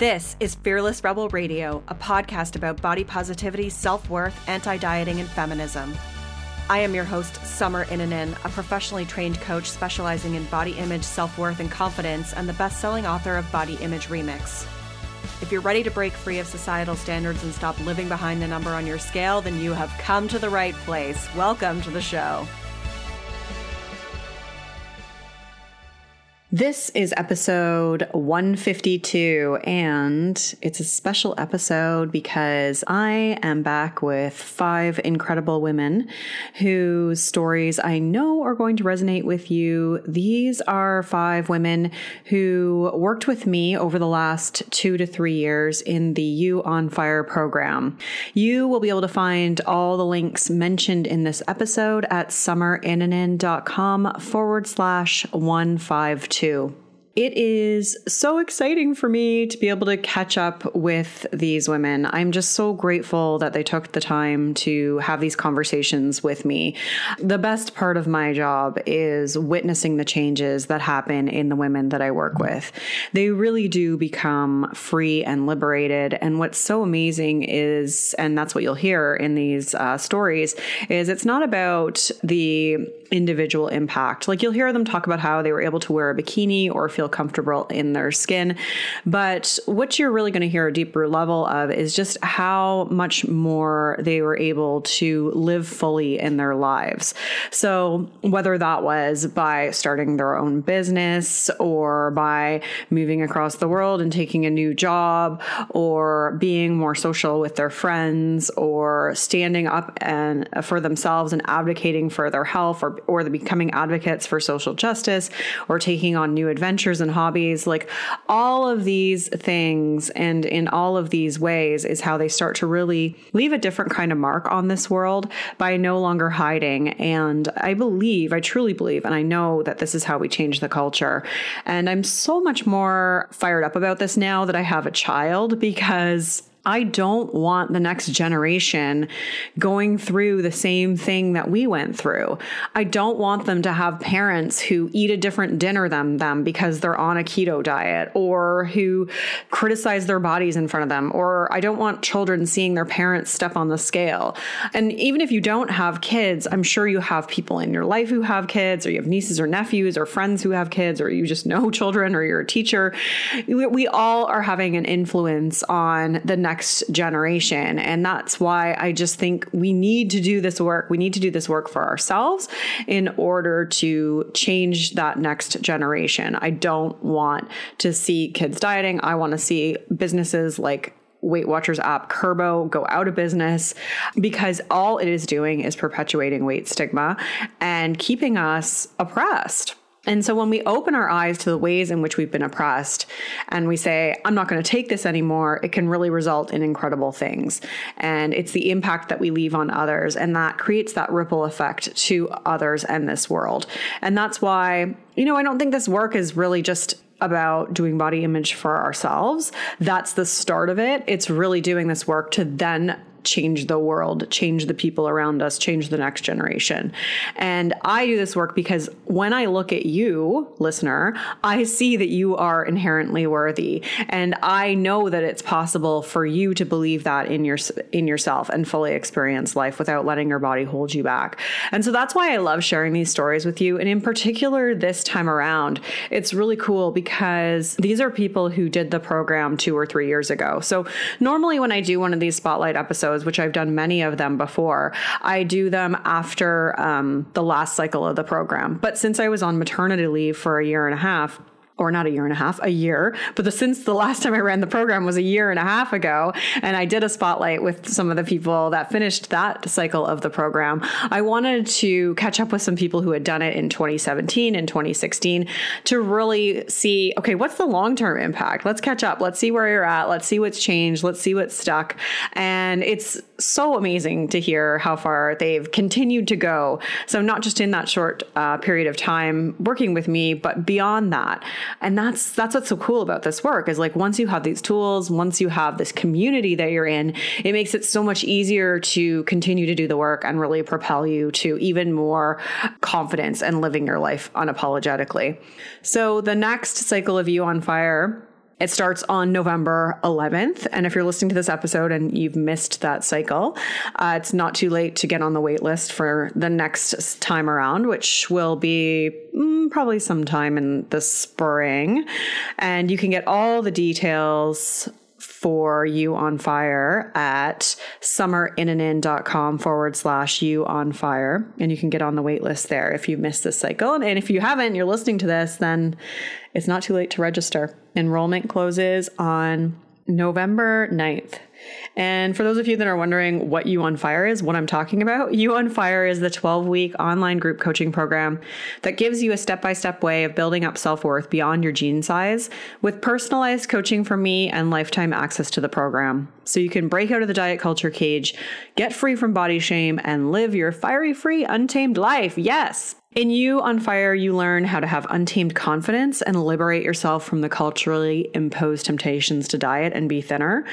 This is Fearless Rebel Radio, a podcast about body positivity, self worth, anti dieting, and feminism. I am your host, Summer Innanen, a professionally trained coach specializing in body image, self worth, and confidence, and the best selling author of Body Image Remix. If you're ready to break free of societal standards and stop living behind the number on your scale, then you have come to the right place. Welcome to the show. This is episode 152, and it's a special episode because I am back with five incredible women whose stories I know are going to resonate with you. These are five women who worked with me over the last two to three years in the You on Fire program. You will be able to find all the links mentioned in this episode at summerinnanen.com forward slash 152 too. It is so exciting for me to be able to catch up with these women. I'm just so grateful that they took the time to have these conversations with me. The best part of my job is witnessing the changes that happen in the women that I work with. They really do become free and liberated. And what's so amazing is, and that's what you'll hear in these uh, stories, is it's not about the individual impact. Like you'll hear them talk about how they were able to wear a bikini or feel comfortable in their skin. But what you're really going to hear a deeper level of is just how much more they were able to live fully in their lives. So whether that was by starting their own business or by moving across the world and taking a new job or being more social with their friends or standing up and uh, for themselves and advocating for their health or or the becoming advocates for social justice or taking on new adventures and hobbies. Like all of these things and in all of these ways is how they start to really leave a different kind of mark on this world by no longer hiding. And i believe i truly believe and i know that this is how we change the culture. And i'm so much more fired up about this now that i have a child because I don't want the next generation going through the same thing that we went through. I don't want them to have parents who eat a different dinner than them because they're on a keto diet or who criticize their bodies in front of them. Or I don't want children seeing their parents step on the scale. And even if you don't have kids, I'm sure you have people in your life who have kids, or you have nieces or nephews or friends who have kids, or you just know children, or you're a teacher. We all are having an influence on the next next generation. And that's why I just think we need to do this work. We need to do this work for ourselves in order to change that next generation. I don't want to see kids dieting. I want to see businesses like Weight Watchers app Kurbo go out of business because all it is doing is perpetuating weight stigma and keeping us oppressed. And so when we open our eyes to the ways in which we've been oppressed and we say, I'm not going to take this anymore, it can really result in incredible things. And it's the impact that we leave on others. And that creates that ripple effect to others and this world. And that's why, you know, I don't think this work is really just about doing body image for ourselves. That's the start of it. It's really doing this work to then change the world, change the people around us, change the next generation. And I do this work because when I look at you, listener, I see that you are inherently worthy. And I know that it's possible for you to believe that in your in yourself and fully experience life without letting your body hold you back. And so that's why I love sharing these stories with you. And in particular this time around, it's really cool because these are people who did the program 2 or 3 years ago. So normally when I do one of these spotlight episodes episodes, which I've done many of them before, I do them after um, the last cycle of the program. But since I was on maternity leave for a year and a half, or not a year and a half, a year. But the, since the last time I ran the program was a year and a half ago, and I did a spotlight with some of the people that finished that cycle of the program, I wanted to catch up with some people who had done it in 2017 and 2016 to really see okay, what's the long term impact? Let's catch up. Let's see where you're at. Let's see what's changed. Let's see what's stuck. And it's so amazing to hear how far they've continued to go. So, not just in that short uh, period of time working with me, but beyond that. And that's that's what's so cool about this work is like once you have these tools, once you have this community that you're in, it makes it so much easier to continue to do the work and really propel you to even more confidence and living your life unapologetically. So the next cycle of you on fire It starts on November 11th. And if you're listening to this episode and you've missed that cycle, uh, it's not too late to get on the wait list for the next time around, which will be mm, probably sometime in the spring. And you can get all the details for you on fire at summerinnanen.com forward slash you on fire. And you can get on the wait list there if you missed this cycle. And if you haven't, you're listening to this, then it's not too late to register. Enrollment closes on November 9th. And for those of you that are wondering what You on Fire is, what I'm talking about, You on Fire is the 12 week online group coaching program that gives you a step by step way of building up self worth beyond your gene size with personalized coaching from me and lifetime access to the program. So you can break out of the diet culture cage, get free from body shame, and live your fiery free, untamed life. Yes. In You on Fire, you learn how to have untamed confidence and liberate yourself from the culturally imposed temptations to diet and be thinner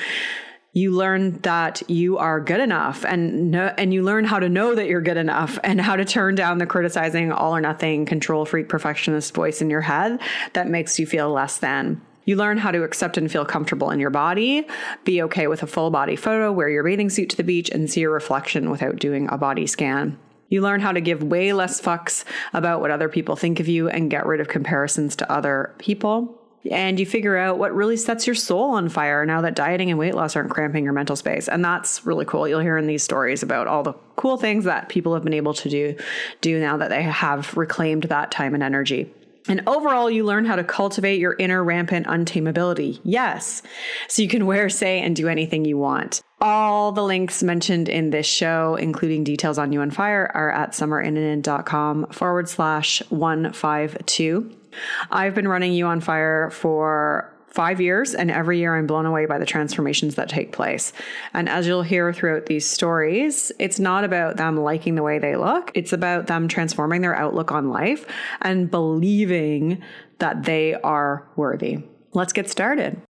you learn that you are good enough and and you learn how to know that you're good enough and how to turn down the criticizing all or nothing control freak perfectionist voice in your head that makes you feel less than. You learn how to accept and feel comfortable in your body, be okay with a full body photo, wear your bathing suit to the beach, and see your reflection without doing a body scan. You learn how to give way less fucks about what other people think of you and get rid of comparisons to other people and you figure out what really sets your soul on fire now that dieting and weight loss aren't cramping your mental space. And that's really cool. You'll hear in these stories about all the cool things that people have been able to do do now that they have reclaimed that time and energy. And overall, you learn how to cultivate your inner rampant untamability. Yes. So you can wear, say, and do anything you want. All the links mentioned in this show, including details on You on Fire, are at summerinnanen.com forward slash 152. I've been running You on Fire for five years, and every year I'm blown away by the transformations that take place. And as you'll hear throughout these stories, it's not about them liking the way they look, it's about them transforming their outlook on life and believing that they are worthy. Let's get started.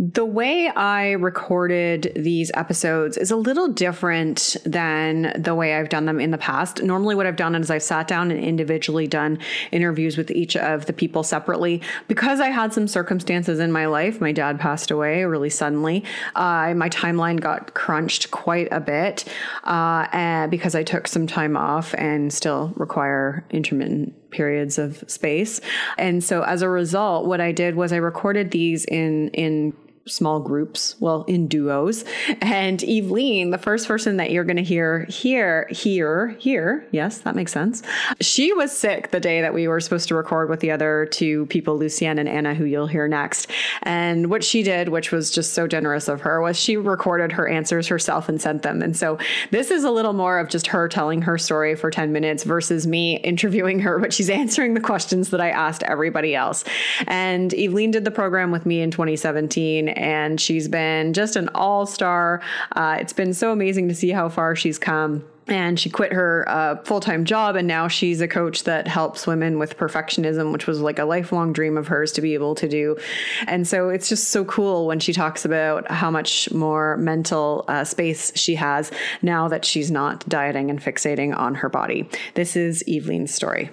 The way I recorded these episodes is a little different than the way I've done them in the past. Normally, what I've done is I've sat down and individually done interviews with each of the people separately. Because I had some circumstances in my life, my dad passed away really suddenly. Uh, my timeline got crunched quite a bit uh, because I took some time off and still require intermittent periods of space. And so as a result, what I did was I recorded these in in small groups, well, in duos. And Eveline, the first person that you're going to hear here, here, here, yes, that makes sense. She was sick the day that we were supposed to record with the other two people, Lucienne and Anna, who you'll hear next. And what she did, which was just so generous of her, was she recorded her answers herself and sent them. And so this is a little more of just her telling her story for 10 minutes versus me interviewing her, but she's answering the questions that I asked everybody else. And Eveline did the program with me in 2017 and she's been just an all star. Uh, it's been so amazing to see how far she's come. And she quit her uh, full-time job and now she's a coach that helps women with perfectionism which was like a lifelong dream of hers to be able to do. And so it's just so cool when she talks about how much more mental uh, space she has now that she's not dieting and fixating on her body. This is eveline's story.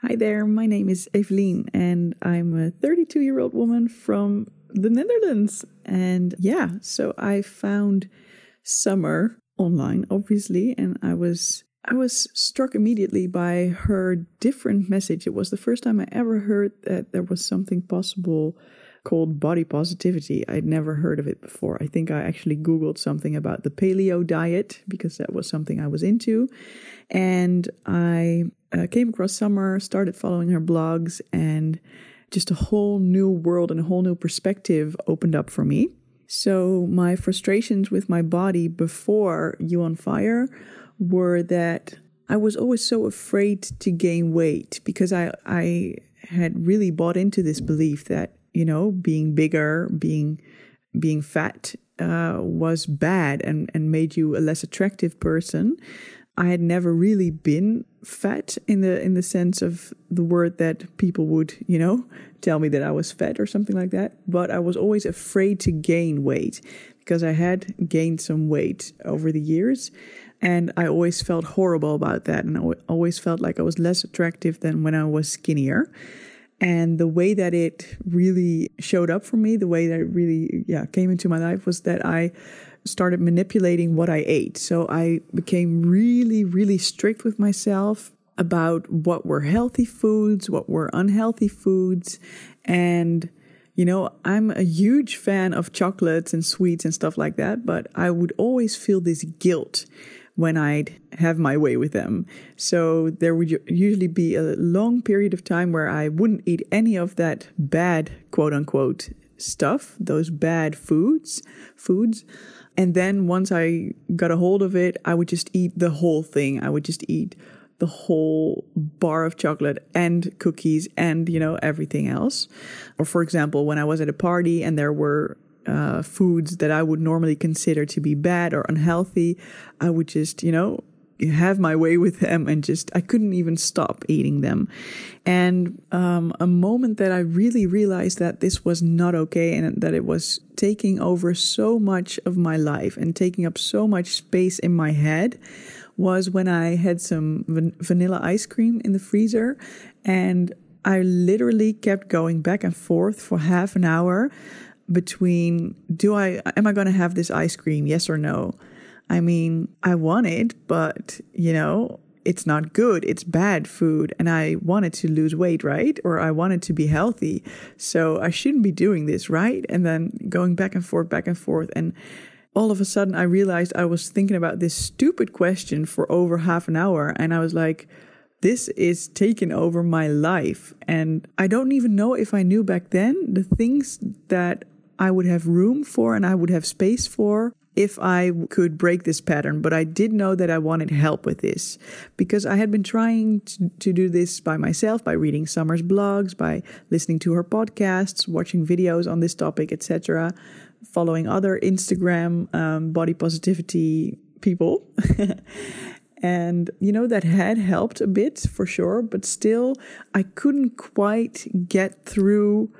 Hi there, my name is Eveline, and I'm a 32 year old woman from the Netherlands. And yeah, so I found Summer online, obviously, and I was I was struck immediately by her different message. It was the first time I ever heard that there was something possible called body positivity. I'd never heard of it before. I think I actually Googled something about the paleo diet because that was something I was into. And I uh, came across Summer, started following her blogs, and just a whole new world and a whole new perspective opened up for me. So, my frustrations with my body before You on Fire were that I was always so afraid to gain weight because I, I had really bought into this belief that, you know, being bigger, being being fat uh, was bad and, and made you a less attractive person. I had never really been fat in the in the sense of the word that people would, you know, tell me that I was fat or something like that. But I was always afraid to gain weight because I had gained some weight over the years. And I always felt horrible about that. And I always felt like I was less attractive than when I was skinnier. And the way that it really showed up for me, the way that it really yeah, came into my life was that I started manipulating what I ate. So I became really, really strict with myself about what were healthy foods, what were unhealthy foods. And, you know, I'm a huge fan of chocolates and sweets and stuff like that, but I would always feel this guilt when I'd have my way with them. So there would usually be a long period of time where I wouldn't eat any of that bad, quote unquote, stuff, those bad foods, foods. And then once I got a hold of it, I would just eat the whole thing. I would just eat the whole bar of chocolate and cookies and, you know, everything else. Or for example, when I was at a party and there were uh, foods that I would normally consider to be bad or unhealthy, I would just, you know, have my way with them and just I couldn't even stop eating them. And um, a moment that I really realized that this was not okay and that it was taking over so much of my life and taking up so much space in my head was when I had some van- vanilla ice cream in the freezer and I literally kept going back and forth for half an hour between do I am I going to have this ice cream yes or no I mean, I want it, but you know, it's not good. It's bad food. And I wanted to lose weight, right? Or I wanted to be healthy. So I shouldn't be doing this, right? And then going back and forth, back and forth. And all of a sudden, I realized I was thinking about this stupid question for over half an hour. And I was like, this is taking over my life. And I don't even know if I knew back then the things that I would have room for and I would have space for if I could break this pattern, but I did know that I wanted help with this because I had been trying to, to, do this by myself by reading Summer's blogs, by listening to her podcasts, watching videos on this topic, etc., following other Instagram um, body positivity people. and you know that had helped a bit for sure, but still I couldn't quite get through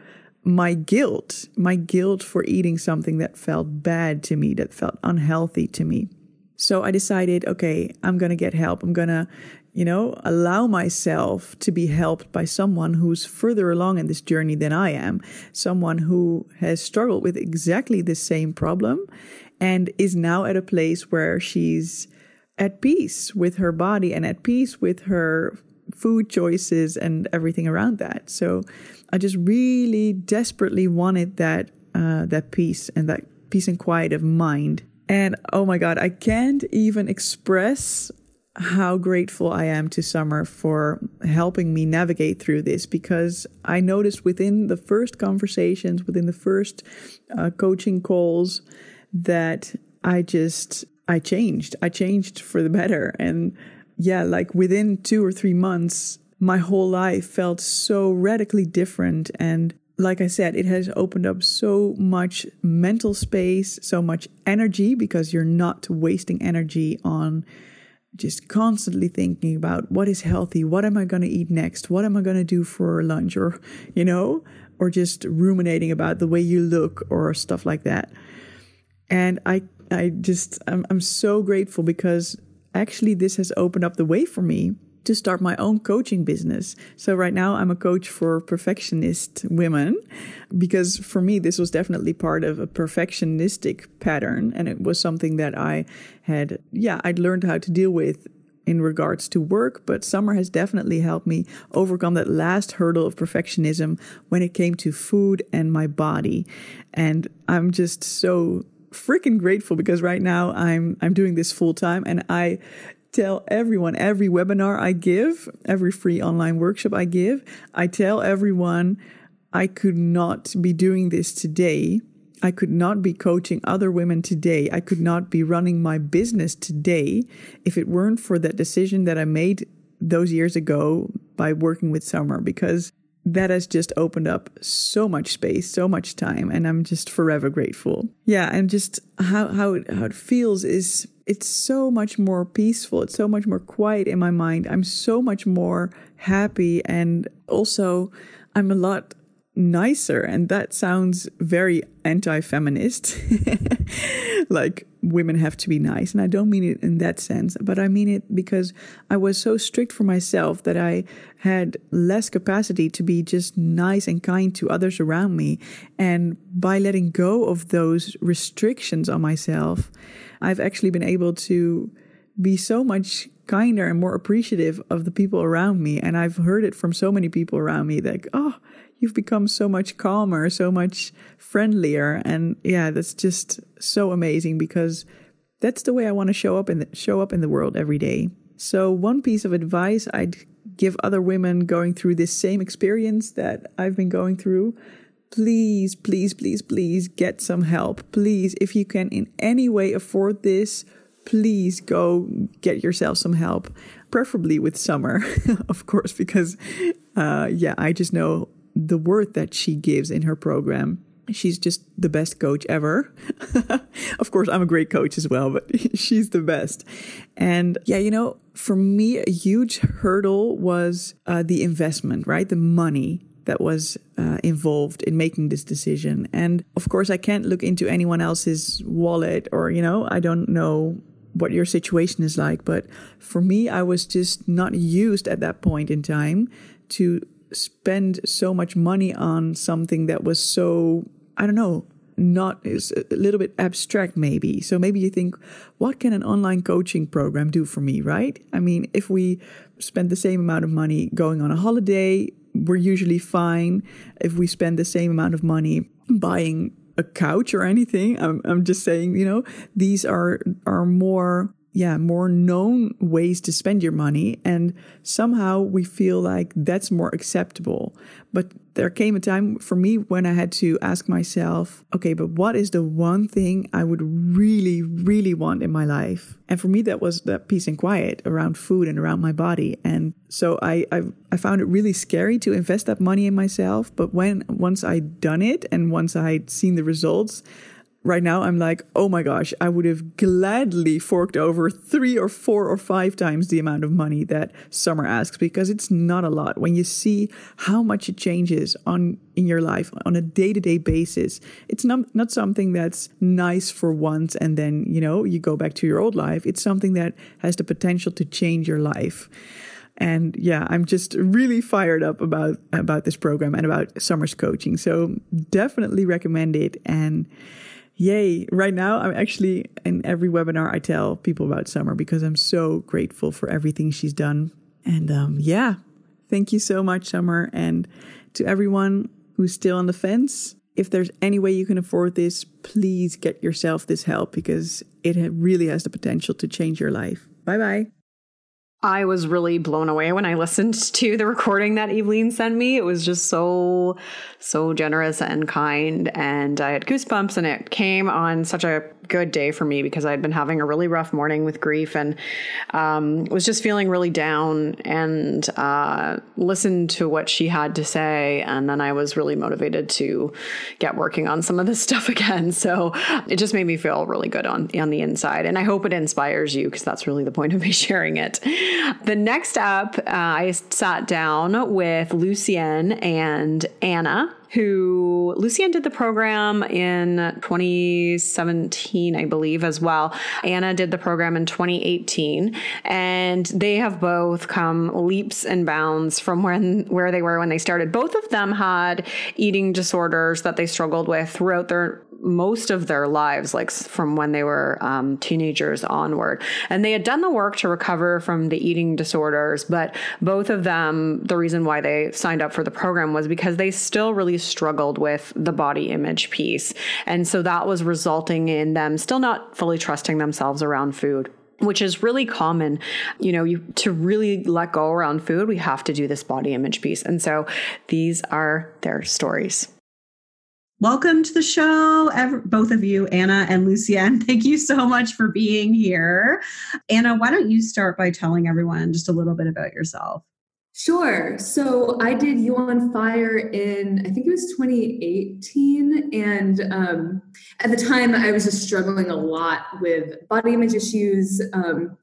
my guilt, my guilt for eating something that felt bad to me, that felt unhealthy to me. So I decided, okay, I'm going to get help. I'm going to, you know, allow myself to be helped by someone who's further along in this journey than I am, someone who has struggled with exactly the same problem and is now at a place where she's at peace with her body and at peace with her food choices and everything around that. So I just really desperately wanted that uh, that peace and that peace and quiet of mind. And oh my God, I can't even express how grateful I am to Summer for helping me navigate through this because I noticed within the first conversations, within the first uh, coaching calls, that I just I changed. I changed for the better, and yeah, like within two or three months, my whole life felt so radically different. And like I said, it has opened up so much mental space, so much energy because you're not wasting energy on just constantly thinking about what is healthy, what am I going to eat next, what am I going to do for lunch, or, you know, or just ruminating about the way you look or stuff like that. And I, I just, I'm, I'm so grateful because actually this has opened up the way for me to start my own coaching business. So right now I'm a coach for perfectionist women because for me this was definitely part of a perfectionistic pattern and it was something that I had yeah, I'd learned how to deal with in regards to work, but summer has definitely helped me overcome that last hurdle of perfectionism when it came to food and my body. And I'm just so freaking grateful because right now I'm I'm doing this full time and I tell everyone every webinar I give, every free online workshop I give, I tell everyone I could not be doing this today. I could not be coaching other women today. I could not be running my business today if it weren't for that decision that I made those years ago by working with Summer because that has just opened up so much space, so much time, and I'm just forever grateful. Yeah, and just how how it, how it feels is it's so much more peaceful. It's so much more quiet in my mind. I'm so much more happy, and also I'm a lot nicer and that sounds very anti-feminist like women have to be nice. And I don't mean it in that sense, but I mean it because I was so strict for myself that I had less capacity to be just nice and kind to others around me. And by letting go of those restrictions on myself, I've actually been able to be so much kinder and more appreciative of the people around me. And I've heard it from so many people around me like, oh, you've become so much calmer, so much friendlier. And yeah, that's just so amazing because that's the way I want to show up the, show up in the world every day. So one piece of advice I'd give other women going through this same experience that I've been going through please, please, please, please get some help. Please, if you can in any way afford this, please go get yourself some help, preferably with Summer, of course, because, uh, yeah, I just know the worth that she gives in her program. She's just the best coach ever. of course, I'm a great coach as well, but she's the best. And yeah, you know, for me, a huge hurdle was uh, the investment, right? The money that was uh, involved in making this decision. And of course, I can't look into anyone else's wallet or, you know, I don't know what your situation is like. But for me, I was just not used at that point in time to spend so much money on something that was so, I don't know, not is a little bit abstract maybe. So maybe you think, what can an online coaching program do for me, right? I mean, if we spend the same amount of money going on a holiday, we're usually fine. If we spend the same amount of money buying a couch or anything. I'm, I'm just saying, you know, these are are more yeah, more known ways to spend your money. And somehow we feel like that's more acceptable. But there came a time for me when I had to ask myself, okay, but what is the one thing I would really, really want in my life? And for me, that was that peace and quiet around food and around my body. And so I, I, I found it really scary to invest that money in myself. But when once I'd done it and once I'd seen the results, right now I'm like, oh my gosh, I would have gladly forked over three or four or five times the amount of money that Summer asks because it's not a lot. When you see how much it changes on in your life on a day-to-day basis, it's not not something that's nice for once and then, you know, you go back to your old life. It's something that has the potential to change your life. And yeah, I'm just really fired up about about this program and about Summer's coaching. So definitely recommend it and yay. Right now, I'm actually in every webinar I tell people about Summer because I'm so grateful for everything she's done. And um, yeah, thank you so much, Summer. And to everyone who's still on the fence, if there's any way you can afford this, please get yourself this help because it really has the potential to change your life. Bye bye. I was really blown away when I listened to the recording that Evelyn sent me. It was just so, so generous and kind. And I had goosebumps, and it came on such a good day for me because I'd been having a really rough morning with grief and um, was just feeling really down and uh, listened to what she had to say. And then I was really motivated to get working on some of this stuff again. So it just made me feel really good on, on the inside. And I hope it inspires you because that's really the point of me sharing it. The next up, uh, I sat down with Lucienne and Anna who Lucienne did the program in 2017, I believe, as well. Anna did the program in 2018, and they have both come leaps and bounds from when where they were when they started. Both of them had eating disorders that they struggled with throughout their most of their lives, like from when they were um, teenagers onward. And they had done the work to recover from the eating disorders, but both of them, the reason why they signed up for the program was because they still really struggled with the body image piece. And so that was resulting in them still not fully trusting themselves around food which is really common you know you to really let go around food we have to do this body image piece and so these are their stories Welcome to the show, both of you, Anna and Lucienne. Thank you so much for being here. Anna, why don't you start by telling everyone just a little bit about yourself? Sure. So I did You on Fire in, I think it was 2018. And um, at the time, I was just struggling a lot with body image issues. Um,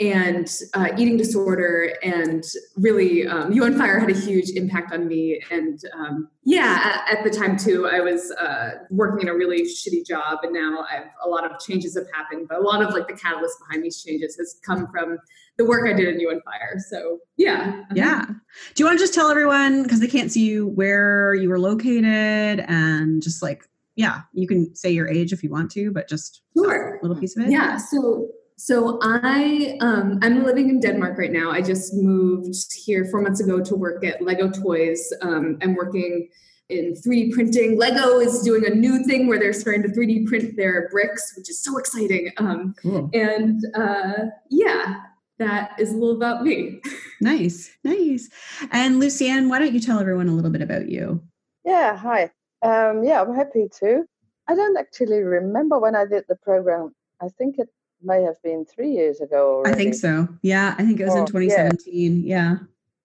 and uh, eating disorder and really um, you on fire had a huge impact on me and um, yeah at, at, the time too i was uh, working in a really shitty job and now i've a lot of changes have happened but a lot of like the catalyst behind these changes has come from the work i did in on fire so yeah yeah do you want to just tell everyone because they can't see you where you were located and just like yeah you can say your age if you want to but just sure. a little piece of it yeah so so I um, I'm living in Denmark right now. I just moved here four months ago to work at Lego Toys. Um, I'm working in 3D printing. Lego is doing a new thing where they're starting to 3D print their bricks, which is so exciting. Um, cool. And uh, yeah, that is a little about me. nice, nice. And Lucienne, why don't you tell everyone a little bit about you? Yeah, hi. Um, yeah, I'm happy to. I don't actually remember when I did the program. I think it may have been three years ago. Already. I think so. Yeah, I think it was oh, in 2017. Yeah. yeah.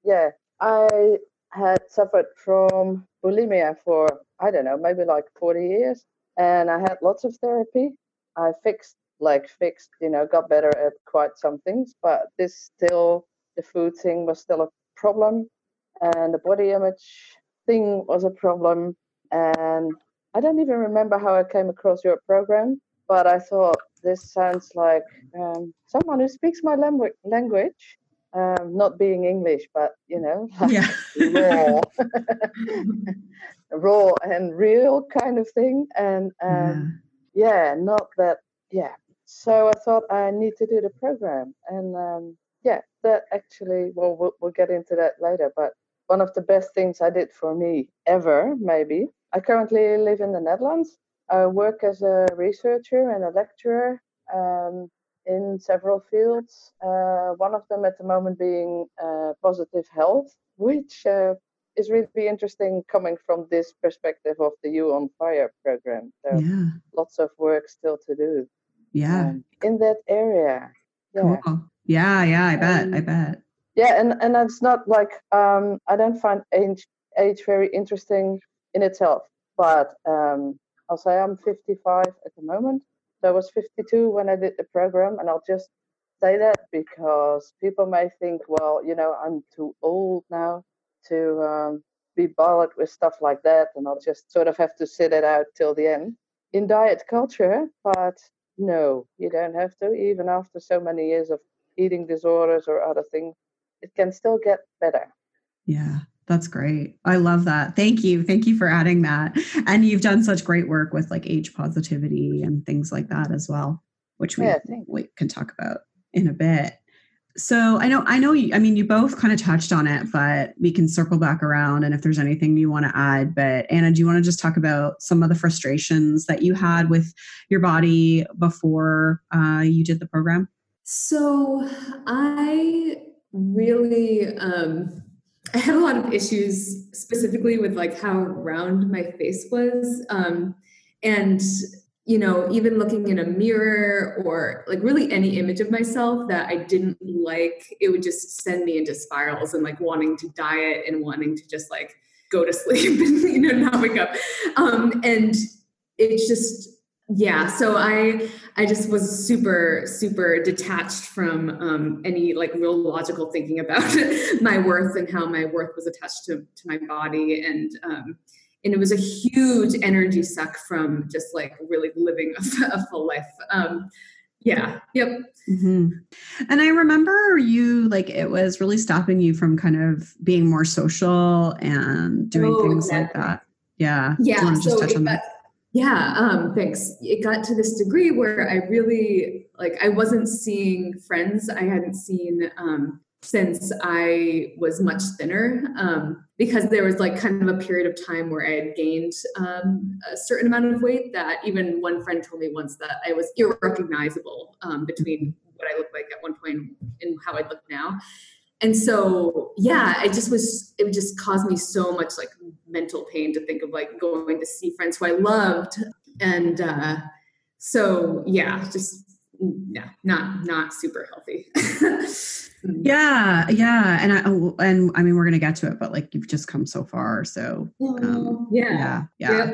Yeah. I had suffered from bulimia for, I don't know, maybe like 40 years. And I had lots of therapy. I fixed, like, fixed, you know, got better at quite some things, but this still, the food thing was still a problem. And the body image thing was a problem. And I don't even remember how I came across your program, but I thought this sounds like um, someone who speaks my langu- language, um, not being English, but you know, yeah. raw, raw and real kind of thing. And um, yeah. yeah. not that, yeah. So I thought I need to do the program, and um, yeah, that actually, well, well, we'll get into that later, but one of the best things I did for me ever, maybe. I currently live in the Netherlands I work as a researcher and a lecturer um, in several fields. Uh, one of them at the moment being uh, positive health, which uh, is really interesting coming from this perspective of the You on Fire program. So yeah. lots of work still to do. Yeah. Um, in that area. Yeah. Cool. Yeah, yeah, I bet. Um, I bet. Yeah, and, and it's not like um, I don't find age age very interesting in itself, but um, I'll say I'm 55 at the moment. So I was 52 when I did the program, and I'll just say that because people may think, well, you know, I'm too old now to um, be bothered with stuff like that, and I'll just sort of have to sit it out till the end in diet culture. But no, you don't have to, even after so many years of eating disorders or other things, it can still get better. Yeah. That's great. I love that. Thank you. Thank you for adding that. And you've done such great work with like age positivity and things like that as well, which we, yeah, we can talk about in a bit. So I know I know you I mean you both kind of touched on it, but we can circle back around and if there's anything you want to add. But Anna, do you want to just talk about some of the frustrations that you had with your body before uh, you did the program? So I really um I had a lot of issues specifically with like how round my face was. Um, and you know, even looking in a mirror or like really any image of myself that I didn't like, it would just send me into spirals and like wanting to diet and wanting to just like go to sleep and you know not wake up. Um, and it's just yeah so i i just was super super detached from um, any like real logical thinking about my worth and how my worth was attached to, to my body and um, and it was a huge energy suck from just like really living a, a full life. Um, yeah yep. Mm-hmm. and i remember you like it was really stopping you from kind of being more social and doing oh, things like that. Yeah. Yeah so got, yeah, um, thanks. It got to this degree where I really like I wasn't seeing friends I hadn't seen um, since I was much thinner. Um, because there was like kind of a period of time where I had gained um, a certain amount of weight that even one friend told me once that I was irrecognizable um, between what I looked like at one point and how I look now. And so yeah it just was it just caused me so much like mental pain to think of like going to see friends who i loved. And uh so yeah just yeah not not super healthy yeah yeah and i oh, and i mean we're gonna get to it but like you've just come so far so um, yeah yeah yeah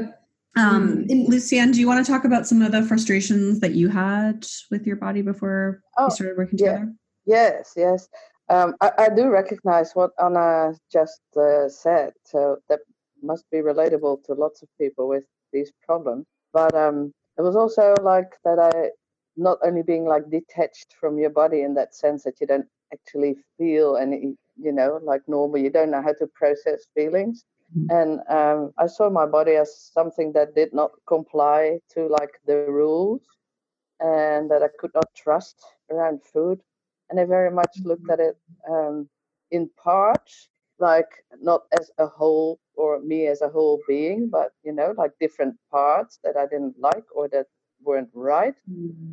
um mm. lucienne do you want to talk about some of the frustrations that you had with your body before oh, we started working together Yes, yes. Um, I, I, do recognize what Anna just uh, said. So that must be relatable to lots of people with these problems. But um, it was also like that I not only being like detached from your body in that sense that you don't actually feel any, you know, like normal. You don't know how to process feelings. Mm-hmm. And um, I saw my body as something that did not comply to like the rules and that I could not trust around food. And I very much looked at it um, in parts, like not as a whole or me as a whole being, but you know, like different parts that I didn't like or that weren't right.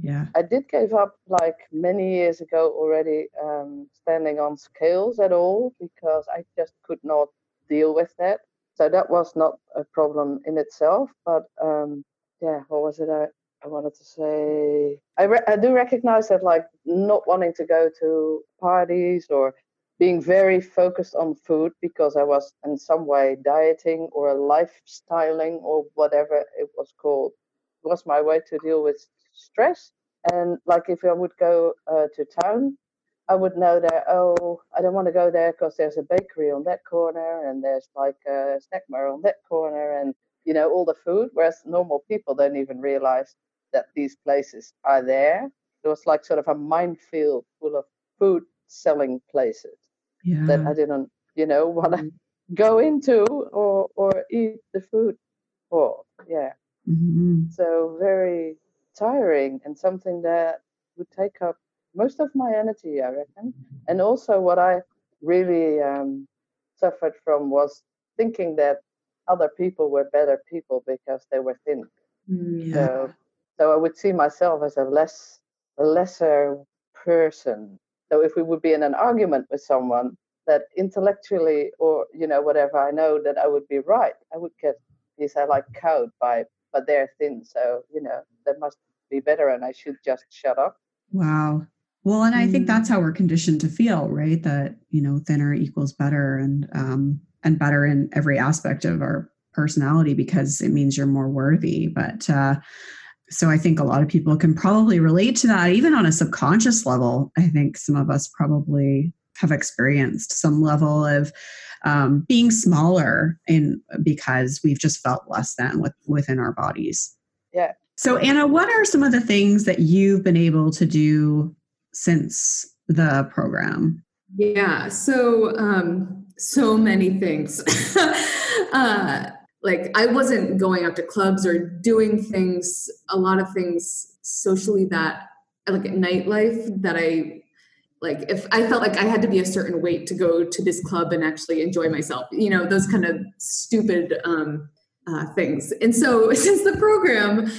Yeah. I did give up like many years ago already um, standing on scales at all because I just could not deal with that. So that was not a problem in itself. But um, yeah, what was it I, I wanted to say? I, re- I do recognize that like not wanting to go to parties or being very focused on food because I was in some way dieting or lifestyling or whatever it was called was my way to deal with stress. And like if I would go uh, to town, I would know that oh I don't want to go there because there's a bakery on that corner and there's like a snack bar on that corner and you know all the food. Whereas normal people don't even realize that these places are there. It was like sort of a minefield full of food selling places yeah. that I didn't you know want to mm. go into or or eat the food for. Yeah. Mm-hmm. So very tiring and something that would take up most of my energy, I reckon. And also, what I really um, suffered from was thinking that other people were better people because they were thin. Mm, yeah. So, so I would see myself as a less, a lesser person. So if we would be in an argument with someone that intellectually or you know whatever, I know that I would be right. I would get these I like cowed by but they're thin. So, you know, they must be better and I should just shut up. Wow. Well, and I think that's mm. how we're conditioned to feel, right? That, you know, thinner equals better and um and better in every aspect of our personality because it means you're more worthy. But uh so I think a lot of people can probably relate to that, even on a subconscious level. I think some of us probably have experienced some level of um, being smaller in because we've just felt less than with, within our bodies. Yeah. So Anna, what are some of the things that you've been able to do since the program? Yeah. So um, so many things. uh, like I wasn't going out to clubs or doing things, a lot of things socially that like nightlife that I like if I felt like I had to be a certain weight to go to this club and actually enjoy myself, you know, those kind of stupid um, uh, things. And so since the program,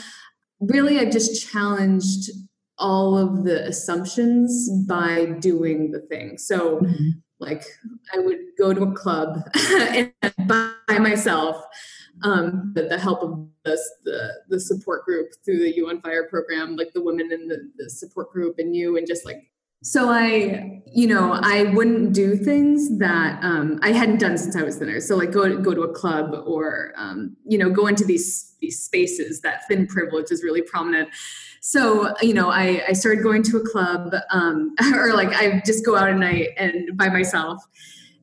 really, I just challenged all of the assumptions by doing the thing. So, mm-hmm. like, I would go to a club and by myself. Um, the, the help of the, the, the support group through the You on Fire program, like the women in the, the support group and you, and just like so I, you know, I wouldn't do things that um, I hadn't done since I was thinner. So like go go to a club or um, you know go into these these spaces that thin privilege is really prominent. So you know, I, I started going to a club um, or like I just go out at night and by myself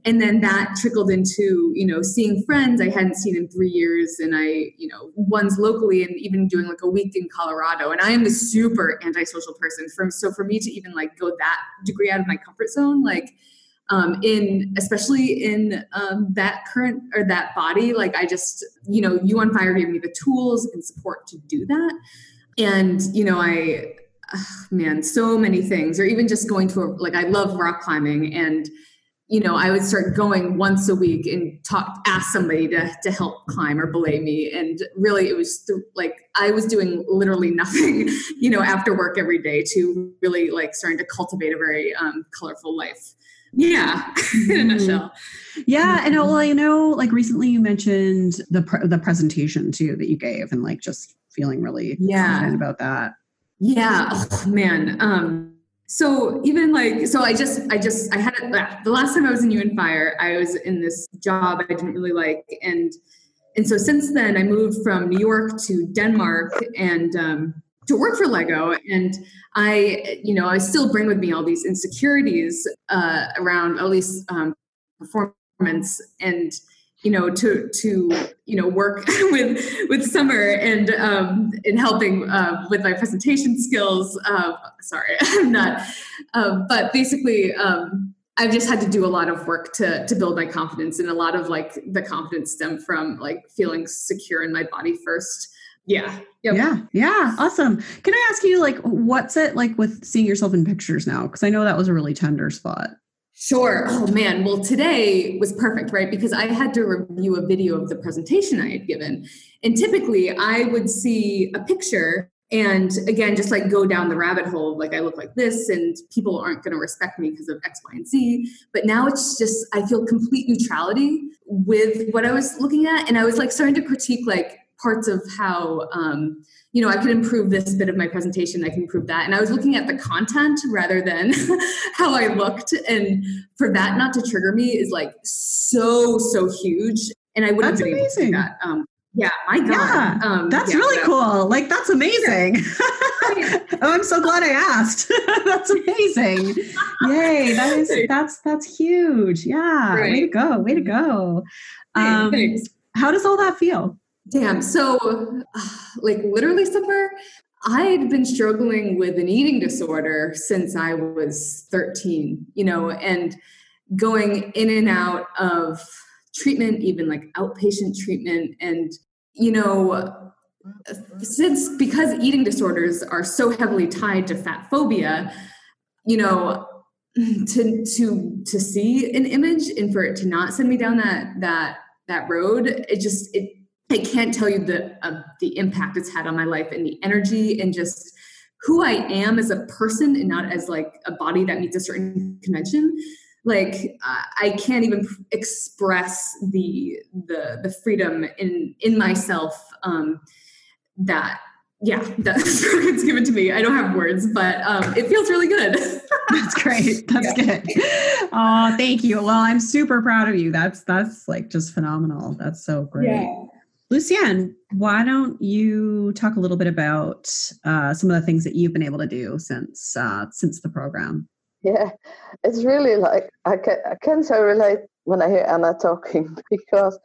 and then that trickled into you know seeing friends i hadn't seen in three years and i you know ones locally and even doing like a week in colorado. And i am a super antisocial person from so for me to even like go that degree out of my comfort zone like um, in especially in um, that current or that body like i just you know you on fire gave me the tools and support to do that. And you know i man so many things. Or even just going to a like i love rock climbing and you know, I would start going once a week and talk, ask somebody to, to help climb or belay me. And really, it was th- like I was doing literally nothing, you know, after work every day to really like starting to cultivate a very um, colorful life. Yeah, in a mm-hmm. nutshell. Yeah, and well, you know, like recently you mentioned the pre- the presentation too that you gave, and like just feeling really yeah about that. Yeah, oh man. Um, so even like so i just i just i had it the last time i was in and fire i was in this job i didn't really like. And and so since then i moved from new york to denmark and um to work for Lego, and I, you know, I still bring with me all these insecurities uh, around at least um, performance. And you know to to you know work with with summer and um in helping uh, with my presentation skills uh, sorry i'm not um, but basically um i've just had to do a lot of work to to build my confidence and a lot of like the confidence stem from like feeling secure in my body first. Yeah. Yep. yeah. Yeah. Awesome. Can i ask you like what's it like with seeing yourself in pictures now? Because i know that was a really tender spot Sure. Oh man. Well, today was perfect, right? Because I had to review a video of the presentation I had given. And typically I would see a picture and again, just like go down the rabbit hole, like I look like this and people aren't going to respect me because of X, Y, and Z. But now it's just, I feel complete neutrality with what I was looking at. And I was like starting to critique like parts of how, um, you know, I could improve this bit of my presentation, I can improve that. And I was looking at the content rather than how I looked. And for that not to trigger me is like so, so huge. And I wouldn't have been amazing. able to do that. Um, yeah, my God. Yeah, um, that's yeah, really so. cool. Like, that's amazing. oh, I'm so glad I asked. that's amazing. Yay. That is, that's, that's huge. Yeah. Right. Way to go. Way to go. Um, how does all that feel? Damn. So, like, literally, Summer, I'd been struggling with an eating disorder since I was 13, you know, and going in and out of treatment, even like outpatient treatment. And, you know, since because eating disorders are so heavily tied to fat phobia, you know, to to to see an image and for it to not send me down that that that road, it just it I can't tell you the uh, the impact it's had on my life and the energy and just who I am as a person and not as like a body that meets a certain convention. Like uh, I can't even express the the the freedom in in myself um, that yeah that's it's given to me. I don't have words, but um, it feels really good. that's great. That's yeah. good. Oh, thank you. Well, I'm super proud of you. That's that's like just phenomenal. That's so great. Yeah. Lucienne, why don't you talk a little bit about uh, some of the things that you've been able to do since uh, since the program? Yeah, it's really like I can I can so relate when I hear Anna talking because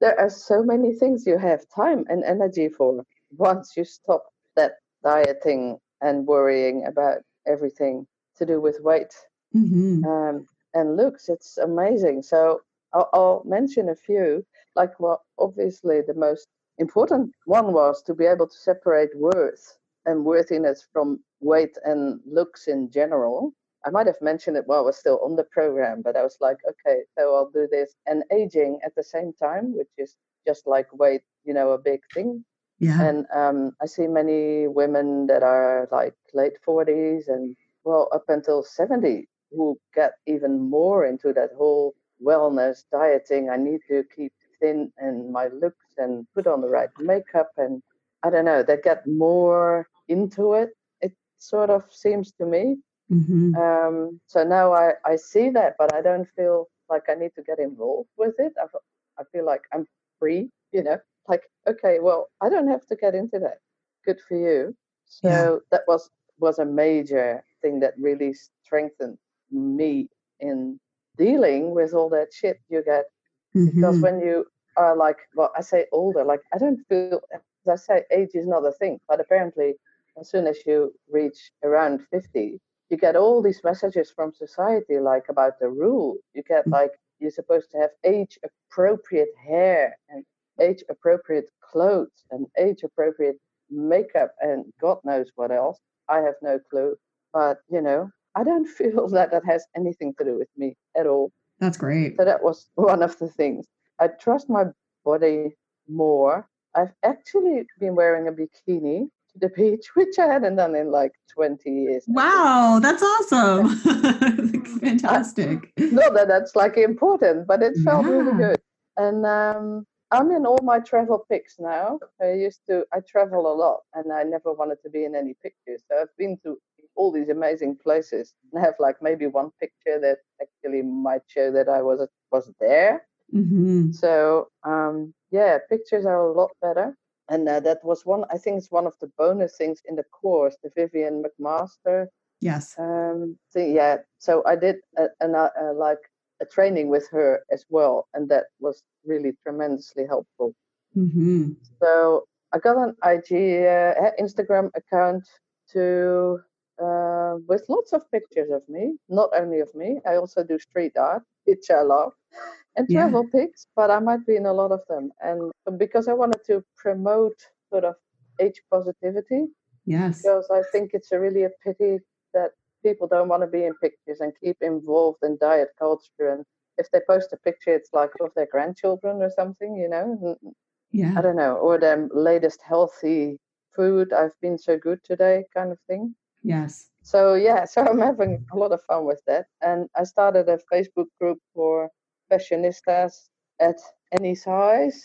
there are so many things you have time and energy for once you stop that dieting and worrying about everything to do with weight mm-hmm. um, and looks. It's amazing. So I'll, I'll mention a few like well obviously the most important one was to be able to separate worth and worthiness from weight and looks in general. I might have mentioned it while i was still on the program but i was like okay so i'll do this. And aging at the same time which is just like weight you know a big thing. Yeah. And um, i see many women that are like late 40s and well up until 70 who get even more into that whole wellness dieting. I need to keep thin and my looks and put on the right makeup and I don't know, they get more into it. It sort of seems to me. Mm-hmm. Um, so now I, I see that, but I don't feel like I need to get involved with it. I, I feel like I'm free, you know, like, okay, well, I don't have to get into that. Good for you. So yeah. that was was a major thing that really strengthened me in dealing with all that shit you get Mm-hmm. Because when you are like, well, I say older, like I don't feel, as I say, age is not a thing, but apparently, as soon as you reach around 50, you get all these messages from society, like about the rule. You get mm-hmm. like, you're supposed to have age appropriate hair and age appropriate clothes and age appropriate makeup and God knows what else. I have no clue. But, you know, I don't feel that that has anything to do with me at all. That's great. So that was one of the things. I trust my body more. I've actually been wearing a bikini to the beach, which I hadn't done in like 20 years. Wow, that's awesome. Fantastic. I, not that that's like important, but it felt yeah. really good. And um, I'm in all my travel pics now. I used to, I travel a lot and I never wanted to be in any pictures. So I've been to all these amazing places and have like maybe one picture that actually might show that I was was there. Mm-hmm. So um, yeah, pictures are a lot better. and uh, that was one. I think it's one of the bonus things in the course, the Vivienne McMaster. Yes. Um. Thing. Yeah. So I did a, a, a, like a training with her as well, and that was really tremendously helpful. Mm-hmm. So I got an IG uh, Instagram account to uh, with lots of pictures of me, not only of me. I also do street art, which I love, and travel yeah. pics, but I might be in a lot of them. And because I wanted to promote sort of age positivity. Yes. Because I think it's a really a pity that people don't want to be in pictures and keep involved in diet culture. And if they post a picture, it's like of their grandchildren or something, you know? Yeah. I don't know. Or their latest healthy food. I've been so good today, kind of thing. Yes. So yeah, so I'm having a lot of fun with that. And I started a Facebook group for fashionistas at any size,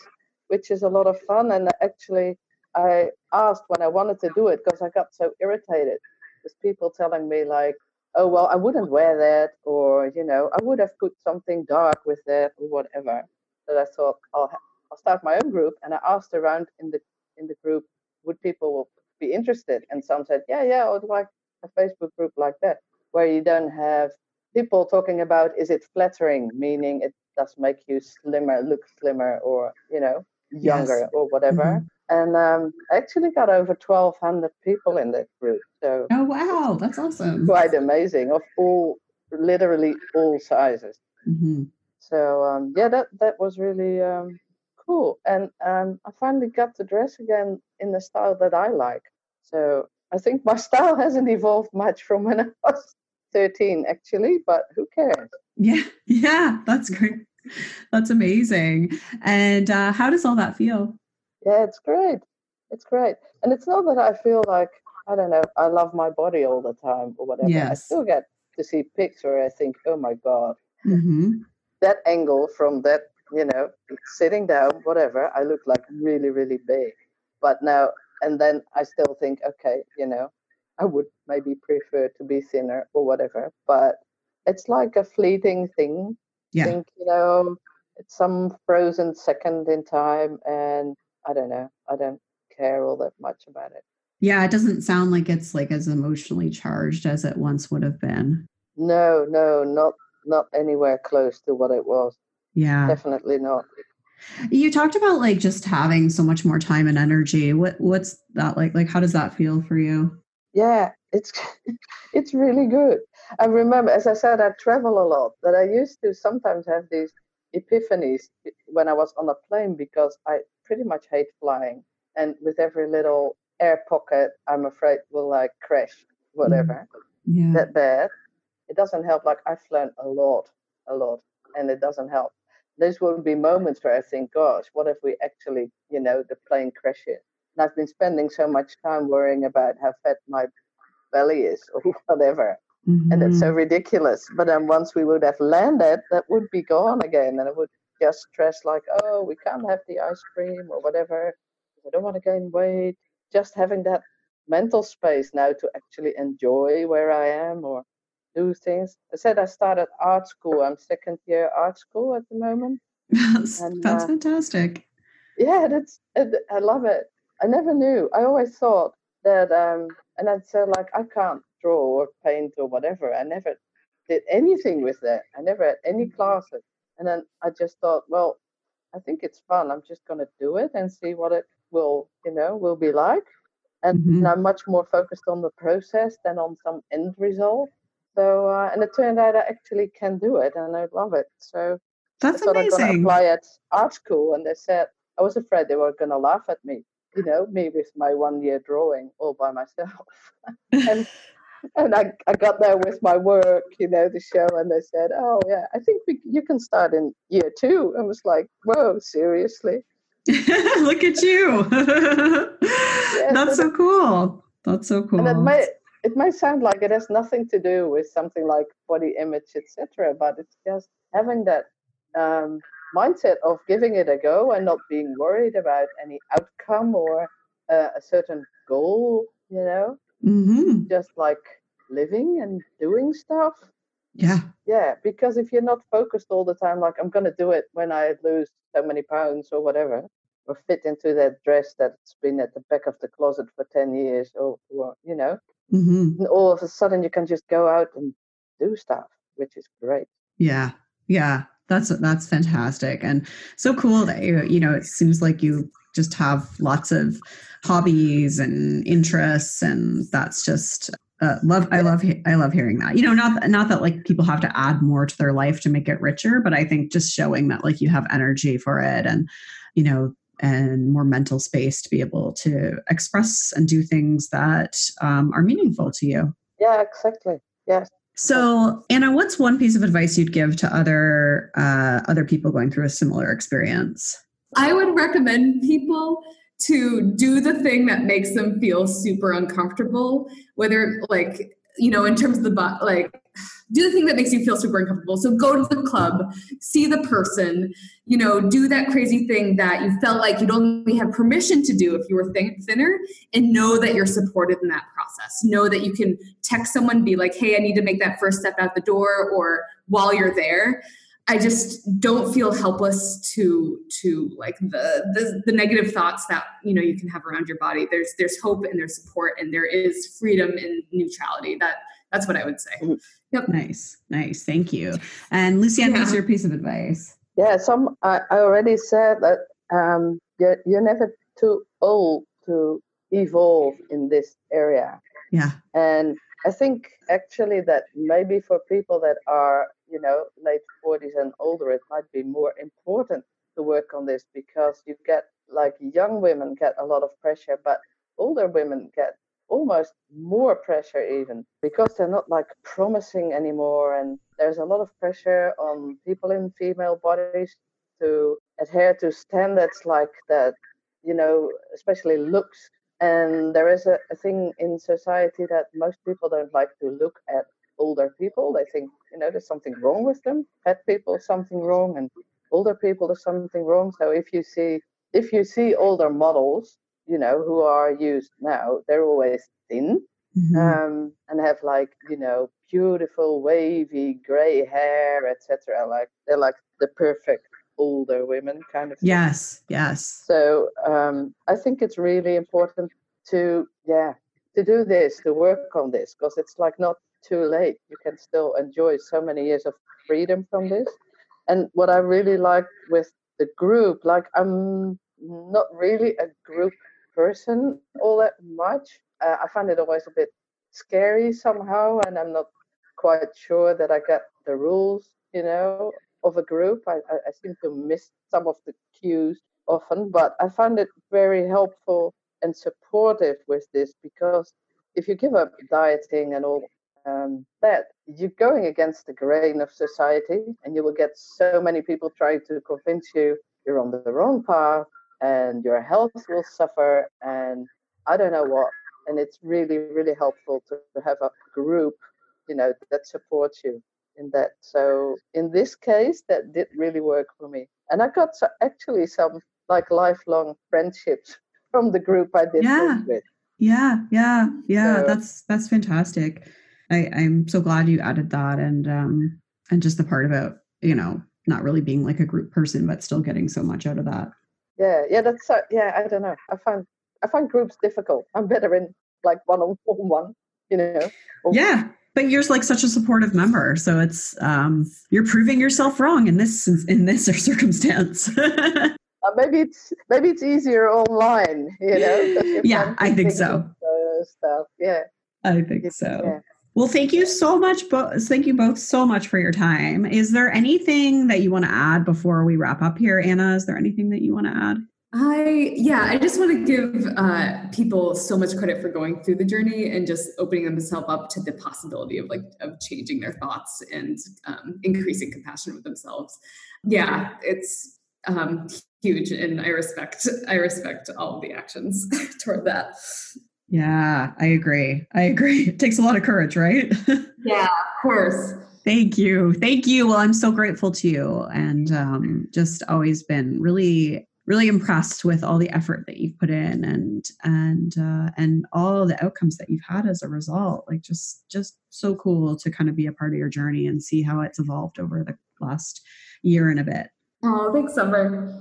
which is a lot of fun. And actually, I asked when I wanted to do it because I got so irritated with people telling me like, "Oh well, I wouldn't wear that," or you know, "I would have put something dark with that," or whatever. So I thought I'll I'll start my own group, and I asked around in the in the group, would people be interested? And some said, "Yeah, yeah, I would like a Facebook group like that, where you don't have people talking about is it flattering, meaning it does make you slimmer, look slimmer, or you know younger yes. or whatever. Mm-hmm. And um, I actually got over 1,200 people in that group. So oh wow, that's awesome! Quite amazing of all, literally all sizes. Mm-hmm. So um, yeah, that that was really um, cool. And um, I finally got to dress again in the style that I like. So I think my style hasn't evolved much from when I was 13 actually, but who cares? Yeah, yeah, that's great. That's amazing. And uh, how does all that feel? Yeah, it's great. It's great. And it's not that I feel like, I don't know, I love my body all the time or whatever. Yes. I still get to see pics where I think, oh my God, mm-hmm. that angle from that, you know, sitting down, whatever, I look like really, really big. But now, and then I still think, okay, you know, I would maybe prefer to be thinner or whatever. But it's like a fleeting thing. Yeah. I think, you know, it's some frozen second in time and I don't know. I don't care all that much about it. Yeah, it doesn't sound like it's like as emotionally charged as it once would have been. No, no, not not anywhere close to what it was. Yeah. Definitely not. You talked about like just having so much more time and energy. What what's that like? Like how does that feel for you? yeah it's it's really good i remember as i said i travel a lot that i used to sometimes have these epiphanies when i was on a plane because i pretty much hate flying and with every little air pocket i'm afraid will like crash mm. whatever yeah. that bad it doesn't help like i've flown a lot a lot and it doesn't help those will be moments where i think gosh what if we actually you know the plane crashes and I've been spending so much time worrying about how fat my belly is or whatever. Mm-hmm. And it's so ridiculous. But then once we would have landed, that would be gone again. And I would just stress, like, oh, we can't have the ice cream or whatever. I don't want to gain weight. Just having that mental space now to actually enjoy where I am or do things. I said I started art school. I'm second year art school at the moment. That's, and, that's uh, fantastic. Yeah, that's I love it. I never knew. I always thought that, um, and I'd say like I can't draw or paint or whatever. I never did anything with that. I never had any classes. And then I just thought, well, I think it's fun. I'm just going to do it and see what it will, you know, will be like. And, mm-hmm. I'm much more focused on the process than on some end result. So, uh, and it turned out I actually can do it, and I love it. So that's I thought amazing. I'm going to apply at art school, and they said I was afraid they were going to laugh at me you know, me with my one year drawing all by myself. and and I, I got there with my work, you know, the show, and they said, "Oh yeah, I think we, you can start in year two. I was like, "Whoa, seriously?" Look at you! yeah, That's so, so cool. That's so cool. And it may it may sound like it has nothing to do with something like body image, etc., but it's just having that um, mindset of giving it a go and not being worried about any outcome or uh, a certain goal, you know, mm-hmm. just like living and doing stuff. Yeah. Yeah. Because if you're not focused all the time, like I'm going to do it when I lose so many pounds or whatever, or fit into that dress that's been at the back of the closet for 10 years or, or you know mm-hmm. and all of a sudden you can just go out and do stuff which is great. Yeah. Yeah. That's that's fantastic and so cool that you you know it seems like you just have lots of hobbies and interests and that's just uh, love i love i love hearing that. You know not not that like people have to add more to their life to make it richer but i think just showing that like you have energy for it and you know and more mental space to be able to express and do things that um, are meaningful to you. Yeah exactly. Yes. So anna what's one piece of advice you'd give to other uh, other people going through a similar experience? I would recommend people to do the thing that makes them feel super uncomfortable, whether like, you know, in terms of the, like, do the thing that makes you feel super uncomfortable. So go to the club, see the person, you know, do that crazy thing that you felt like you'd only have permission to do if you were thin- thinner, and know that you're supported in that process. Know that you can text someone, be like, hey, I need to make that first step out the door, or while you're there. I just don't feel helpless to to like the, the the negative thoughts that you know you can have around your body. There's there's hope and there's support and there is freedom and neutrality. That that's what I would say. Mm-hmm. Yep. Nice, nice. Thank you. And Lucienne, yeah. what's your piece of advice? Yeah, some I, I already said that um, you're you're never too old to evolve in this area. Yeah. And I think actually that maybe for people that are, you know, late 40s and older, it might be more important to work on this because you get like young women get a lot of pressure, but older women get almost more pressure even because they're not like promising anymore and there's a lot of pressure on people in female bodies to adhere to standards like that you know especially looks and there is a, a thing in society that most people don't like to look at older people. They think, you know, there's something wrong with them. Fat people, something wrong, and older people, there's something wrong. So if you see if you see older models, you know, who are used now, they're always thin mm-hmm. um, and have like, you know, beautiful wavy gray hair, etc. Like they're like the perfect older women kind of thing. yes yes so um, i think it's really important to yeah to do this to work on this because it's like not too late you can still enjoy so many years of freedom from this and what i really like with the group like i'm not really a group person all that much uh, i find it always a bit scary somehow and i'm not quite sure that i get the rules you know of a group. I, I, I seem to miss some of the cues often, but I find it very helpful and supportive with this because if you give up dieting and all um, that, you're going against the grain of society, and you will get so many people trying to convince you you're on the wrong path and your health will suffer, and I don't know what. And it's really, really helpful to have a group, you know, that supports you in that. So in this case, that did really work for me, and I got so, actually some like lifelong friendships from the group I did yeah. with. Yeah, yeah, yeah. So, that's that's fantastic. I, I'm so glad you added that, and um, and just the part about you know not really being like a group person, but still getting so much out of that. Yeah, yeah. That's uh, yeah. I don't know. I find I find groups difficult. I'm better in like one on one. You know. Yeah, but you're like such a supportive member so it's um you're proving yourself wrong in this in this circumstance uh, maybe it's maybe it's easier online you know yeah i think so stuff yeah i think so yeah. Well thank you so much both thank you both so much for your time is there anything that you want to add before we wrap up here anna is there anything that you want to add I yeah, I just want to give uh, people so much credit for going through the journey and just opening themselves up to the possibility of like of changing their thoughts and um, increasing compassion with themselves. Yeah, it's um, huge, and I respect I respect all of the actions toward that. Yeah, I agree. I agree. It takes a lot of courage, right? yeah, of course. Thank you. Thank you. Well, I'm so grateful to you and um, just always been really really impressed with all the effort that you've put in and and uh, and all the outcomes that you've had as a result like just just so cool to kind of be a part of your journey and see how it's evolved over the last year and a bit oh thanks summer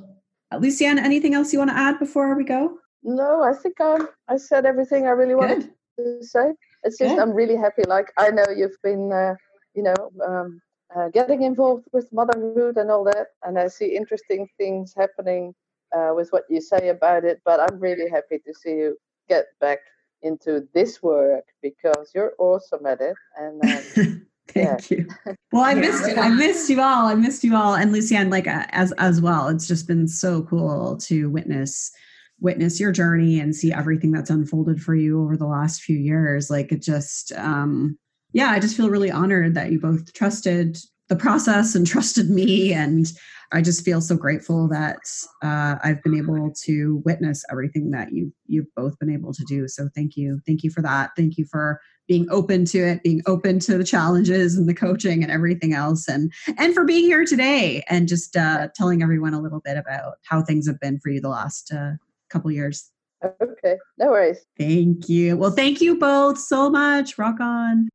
Lucienne, anything else you want to add before we go? No, I think I I said everything I really wanted Good. to say. It's just Good. I'm really happy. Like I know you've been, uh, you know, um, uh, getting involved with motherhood and all that, and I see interesting things happening uh, with what you say about it. But I'm really happy to see you get back into this work because you're awesome at it. And um, thank yeah. you. Well, I missed I missed you all. I missed you all, and Lucienne, like uh, as as well. It's just been so cool to witness witness your journey and see everything that's unfolded for you over the last few years like it just um yeah i just feel really honored that you both trusted the process and trusted me and I just feel so grateful that uh, I've been able to witness everything that you you've both been able to do. So thank you, thank you for that. Thank you for being open to it, being open to the challenges and the coaching and everything else, and and for being here today and just uh, telling everyone a little bit about how things have been for you the last uh, couple years. Okay, no worries. Thank you. Well, thank you both so much. Rock on.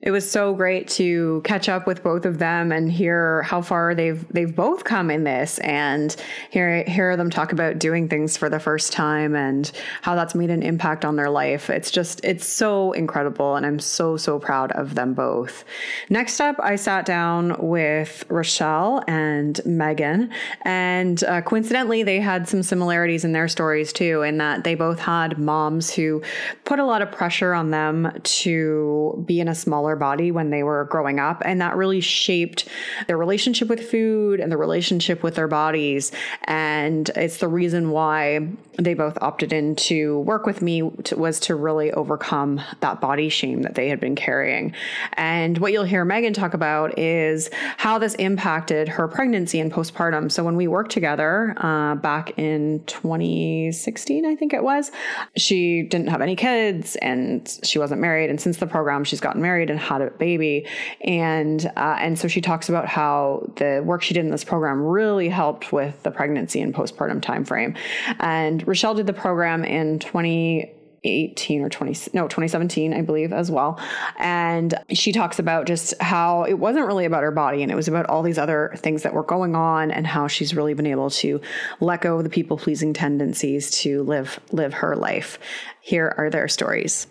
It was so great to catch up with both of them and hear how far they've they've both come in this and hear hear them talk about doing things for the first time and how that's made an impact on their life. It's just it's so incredible and I'm so so proud of them both. Next up, I sat down with Rochelle and Megan and uh, coincidentally they had some similarities in their stories too in that they both had moms who put a lot of pressure on them to be in a smaller smaller body when they were growing up. And that really shaped their relationship with food and the relationship with their bodies. And it's the reason why they both opted in to work with me to, was to really overcome that body shame that they had been carrying. And what you'll hear Megan talk about is how this impacted her pregnancy and postpartum. So when we worked together uh, back in 2016, I think it was, she didn't have any kids and she wasn't married. And since the program, she's gotten married and had a baby, and uh, and so she talks about how the work she did in this program really helped with the pregnancy and postpartum time frame. And Rochelle did the program in 20. 18 or 20 no 2017 i believe as well and she talks about just how it wasn't really about her body and it was about all these other things that were going on and how she's really been able to let go of the people pleasing tendencies to live live her life here are their stories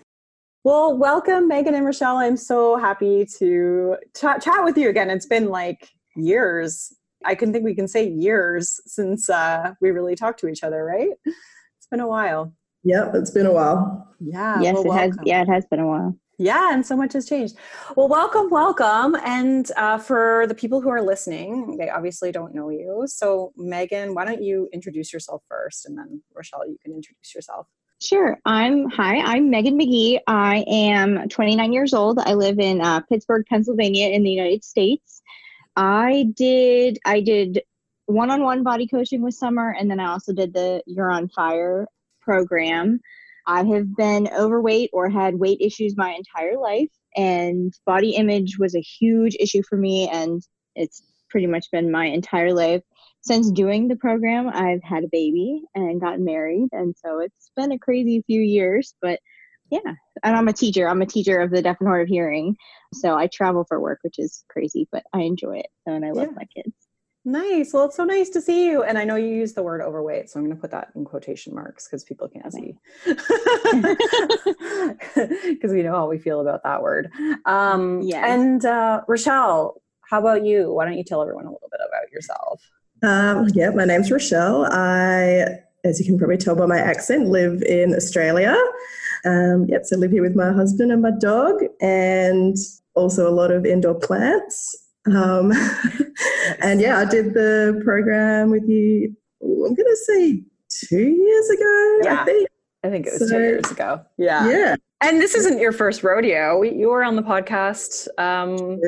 well, welcome, Megan and Rochelle. I'm so happy to ch- chat with you again. It's been like years. I can think we can say years since uh, we really talked to each other, right? It's been a while. Yep, it's been a while. Yeah. Yes, well, it has. Yeah, it has been a while. Yeah, and so much has changed. Well, welcome, welcome. And uh, for the people who are listening, they obviously don't know you. So, Megan, why don't you introduce yourself first, and then Rochelle, you can introduce yourself. Sure. I'm hi. I'm Megan McGee. I am 29 years old. I live in uh, Pittsburgh, Pennsylvania, in the United States. I did I did one-on-one body coaching with Summer, and then I also did the You're on Fire program. I have been overweight or had weight issues my entire life, and body image was a huge issue for me, and it's pretty much been my entire life since doing the program, I've had a baby and gotten married. And so it's been a crazy few years, but yeah. And I'm a teacher. I'm a teacher of the deaf and hard of hearing. So I travel for work, which is crazy, but I enjoy it. And I love yeah. my kids. Nice. Well, it's so nice to see you. And I know you use the word overweight, so I'm going to put that in quotation marks because people can't see. Because we know how we feel about that word. Um, yeah. And uh, Rochelle, how about you? Why don't you tell everyone a little bit about yourself? Um, yeah, my name's Rochelle. I, as you can probably tell by my accent, live in Australia. Um, yep, so I live here with my husband and my dog, and also a lot of indoor plants. Um, and yeah, I did the program with you. I'm going to say two years ago. Yeah, I think. I think it was so, two years ago. Yeah. Yeah. And this isn't your first rodeo. You were on the podcast um,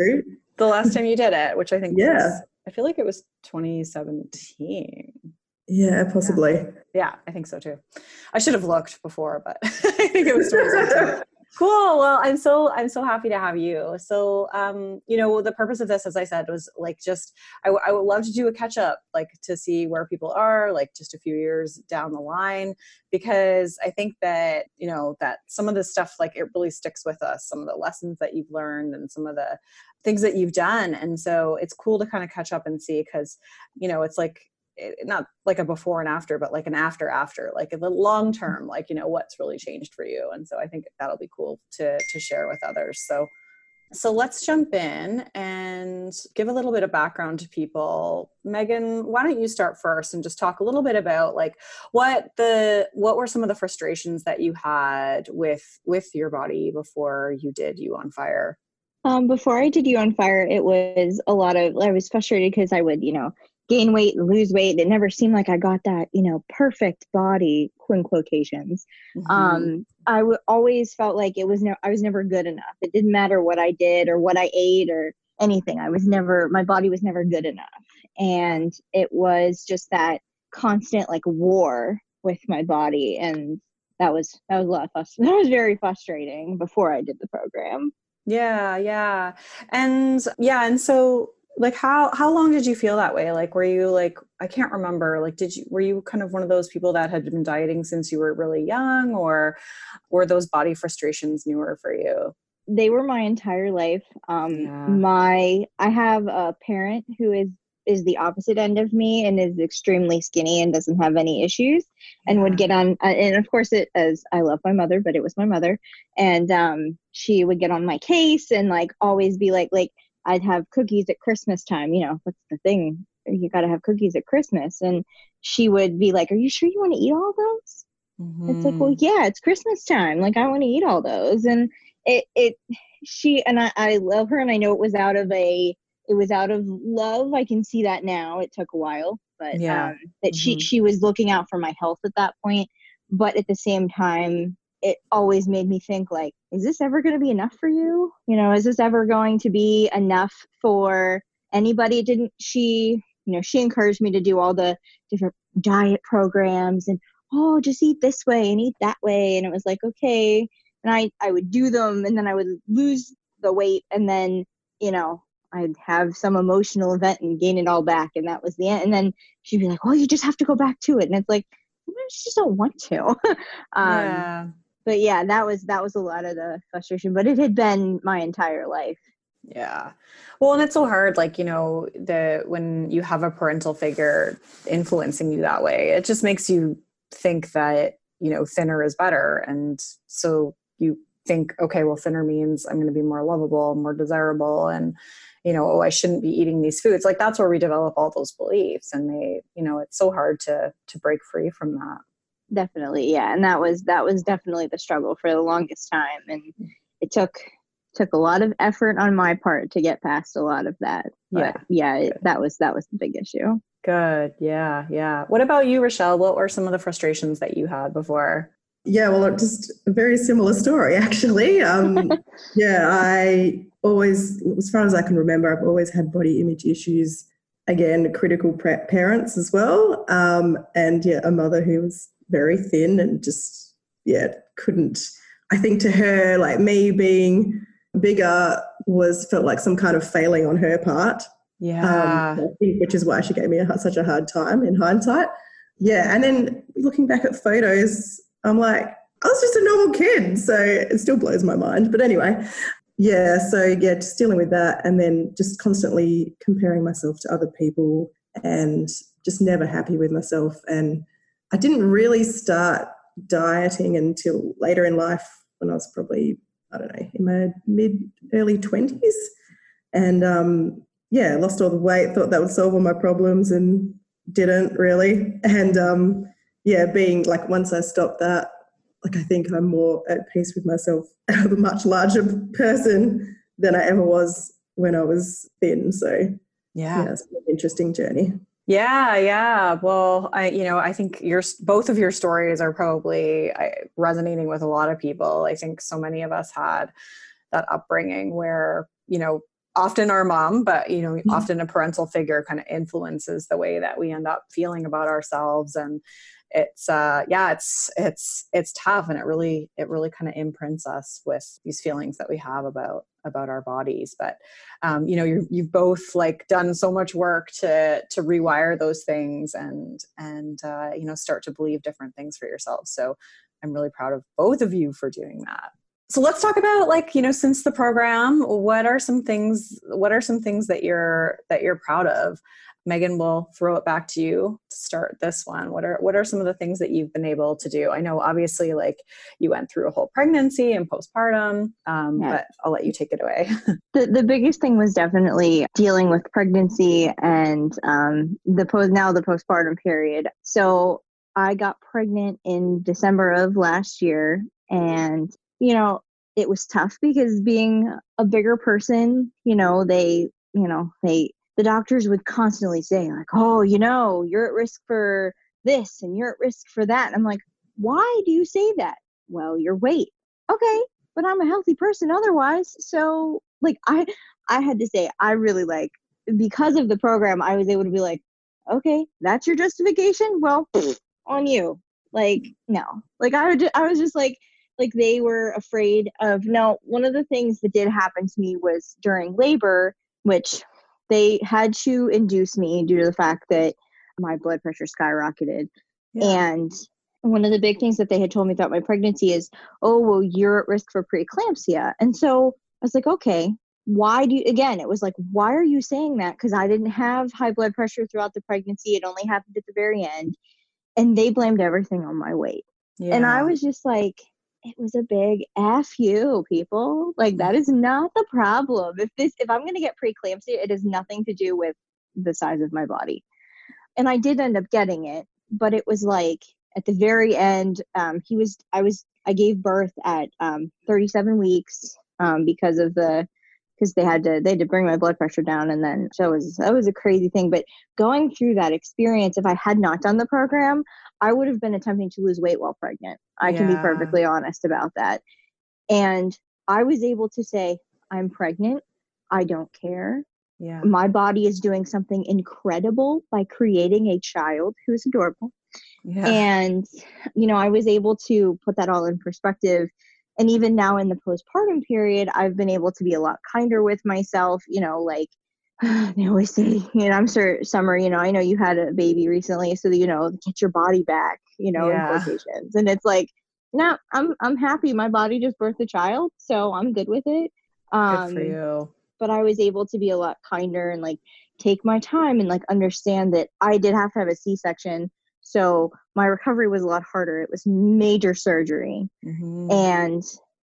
the last time you did it, which I think yeah. Was, I feel like it was 2017. Yeah, possibly. Yeah. Yeah, I think so too. I should have looked before, but I think it was 2017. cool well i'm so i'm so happy to have you so um you know the purpose of this as i said was like just I, would love to do a catch up like to see where people are like just a few years down the line because i think that you know that some of this stuff like it really sticks with us some of the lessons that you've learned and some of the things that you've done and so it's cool to kind of catch up and see because you know it's like not like a before and after but like an after after like the long term like you know what's really changed for you and so i think that'll be cool to to share with others so so let's jump in and give a little bit of background to people. Megan, why don't you start first and just talk a little bit about like what the what were some of the frustrations that you had with with your body before you did you on fire? Um, before I did you on fire, it was a lot of I was frustrated because I would, you know, gain weight and lose weight. It never seemed like I got that, you know, perfect body, in quotations. Mm-hmm. Um, I w- always felt like it was no, I was never good enough. It didn't matter what I did or what I ate or anything. I was never, my body was never good enough. And it was just that constant like war with my body. And that was, that was a lot of frust- that was very frustrating before I did the program. Yeah, yeah. And yeah, and so like how how long did you feel that way like were you like i can't remember like did you were you kind of one of those people that had been dieting since you were really young or were those body frustrations newer for you they were my entire life um yeah. my i have a parent who is is the opposite end of me and is extremely skinny and doesn't have any issues and yeah. would get on uh, and of course it as i love my mother but it was my mother and um she would get on my case and like always be like like I'd have cookies at Christmas time. You know, what's the thing? You got to have cookies at Christmas. And she would be like, Are you sure you want to eat all those? Mm-hmm. It's like, Well, mm-hmm. yeah, it's Christmas time. Like, I want to eat all those. And it, it, she, and I, I love her and I know it was out of a, it was out of love. I can see that now. It took a while, but yeah. um, that mm-hmm. she, she was looking out for my health at that point. But at the same time, it always made me think like is this ever going to be enough for you? You know is this ever going to be enough for anybody? Didn't she you know she encouraged me to do all the different diet programs and oh just eat this way and eat that way. And it was like okay. And i i would do them and then i would lose the weight and then you know i'd have some emotional event and gain it all back and that was the end. And then she'd be like well you just have to go back to it. And it's like I just don't want to. um, yeah but yeah, that was that was a lot of the frustration. But it had been my entire life. Yeah. Well, and it's so hard, like, you know, the when you have a parental figure influencing you that way, it just makes you think that, you know, thinner is better. And so you think, okay, well, thinner means I'm going to be more lovable, more desirable, and, you know, oh, I shouldn't be eating these foods. Like that's where we develop all those beliefs. And they, you know, it's so hard to to break free from that definitely yeah and that was that was definitely the struggle for the longest time and it took took a lot of effort on my part to get past a lot of that but yeah. yeah it, that was that was the big issue. Good yeah yeah. What about you rochelle? What were some of the frustrations that you had before? Yeah well just a very similar story actually. Um yeah i always as far as i can remember i've always had body image issues. Again critical parents as well um, and yeah a mother who was very thin and just yeah couldn't i think to her like me being bigger was felt like some kind of failing on her part. Yeah. Um, which is why she gave me a, such a hard time in hindsight. Yeah and then looking back at photos i'm like i was just a normal kid so it still blows my mind. But anyway yeah so yeah just dealing with that and then just constantly comparing myself to other people and just never happy with myself and I didn't really start dieting until later in life when I was probably, I don't know, in my mid, early 20s. And um, yeah, lost all the weight, thought that would solve all my problems and didn't really. And um, yeah, being like, once I stopped that, like I think I'm more at peace with myself. I'm a much larger person than I ever was when I was thin. So yeah, yeah it's been an interesting journey. Yeah, yeah. Well, I, you know, I think your both of your stories are probably resonating with a lot of people. I think so many of us had that upbringing where, you know, often our mom, but you know, mm-hmm. often a parental figure kind of influences the way that we end up feeling about ourselves and it's uh yeah it's it's it's tough and it really it really kind of imprints us with these feelings that we have about about our bodies but um you know you you've both like done so much work to to rewire those things and and uh you know start to believe different things for yourselves so i'm really proud of both of you for doing that. So let's talk about like you know since the program what are some things what are some things that you're that you're proud of Megan will throw it back to you to start this one. What are what are some of the things that you've been able to do? I know obviously like you went through a whole pregnancy and postpartum, um, yeah. but I'll let you take it away. the the biggest thing was definitely dealing with pregnancy and um, the post now the postpartum period. So I got pregnant in December of last year, and you know it was tough because being a bigger person, you know they you know they the doctors would constantly say like oh you know you're at risk for this and you're at risk for that. And i'm like why do you say that? Well your weight. Okay but i'm a healthy person otherwise so like i i had to say i really like because of the program i was able to be like okay that's your justification? Well on you. Like no. Like i would i was just like like they were afraid of no one of the things that did happen to me was during labor which they had to induce me due to the fact that my blood pressure skyrocketed. Yeah. And one of the big things that they had told me throughout my pregnancy is, oh, well, you're at risk for preeclampsia. And so I was like, okay, why do you, again, it was like, why are you saying that? Because I didn't have high blood pressure throughout the pregnancy. It only happened at the very end. And they blamed everything on my weight. Yeah. And I was just like, it was a big F you, people. Like that is not the problem. If this if I'm gonna get preeclampsia, it has nothing to do with the size of my body. And I did end up getting it, but it was like at the very end, um, he was I was I gave birth at um, 37 weeks um, because of the because they had to they had to bring my blood pressure down and then so it was that was a crazy thing. But going through that experience if i had not done the program i would have been attempting to lose weight while pregnant. I yeah. can be perfectly honest about that. And i was able to say i'm pregnant. I don't care. Yeah. My body is doing something incredible by creating a child who is adorable. Yeah. and you know i was able to put that all in perspective and even now in the postpartum period i've been able to be a lot kinder with myself you know like they always say you know i'm sure summer you know i know you had a baby recently so you know get your body back you know yeah. in quotations. And it's like no i'm i'm happy. My body just birthed a child so i'm good with it. Um good for you. but i was able to be a lot kinder and like take my time and like understand that i did have to have a c-section so my recovery was a lot harder. It was major surgery. Mm-hmm. And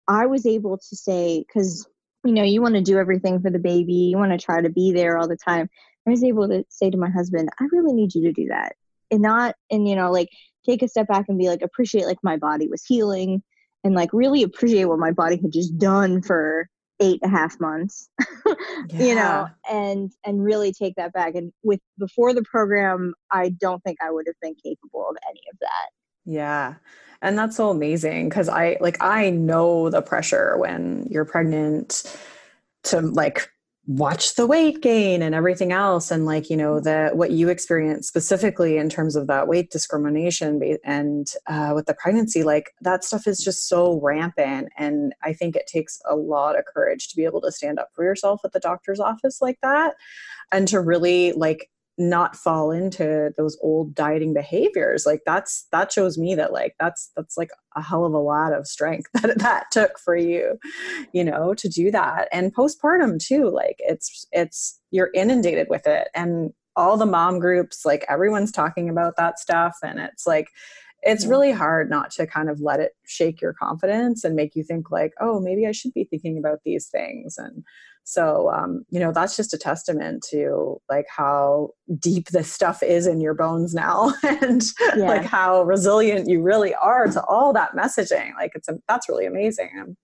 I was able to say, because, you know, you want to do everything for the baby, you want to try to be there all the time. I was able to say to my husband, I really need you to do that. And not, and, you know, like take a step back and be like, appreciate like my body was healing and like really appreciate what my body had just done for eight and a half months yeah. you know and and really take that back. And with before the program i don't think i would have been capable of any of that. Yeah. And that's so amazing because i like i know the pressure when you're pregnant to like watch the weight gain and everything else and like you know the what you experience specifically in terms of that weight discrimination and uh, with the pregnancy like that stuff is just so rampant and i think it takes a lot of courage to be able to stand up for yourself at the doctor's office like that and to really like not fall into those old dieting behaviors. Like that's that shows me that like that's that's like a hell of a lot of strength that that took for you you know to do that. And postpartum too like it's it's you're inundated with it. And all the mom groups like everyone's talking about that stuff. And it's like it's really hard not to kind of let it shake your confidence and make you think like oh maybe i should be thinking about these things. And so, um, you know, that's just a testament to like how deep this stuff is in your bones now and yeah. like how resilient you really are to all that messaging. Like it's, a, that's really amazing. I'm,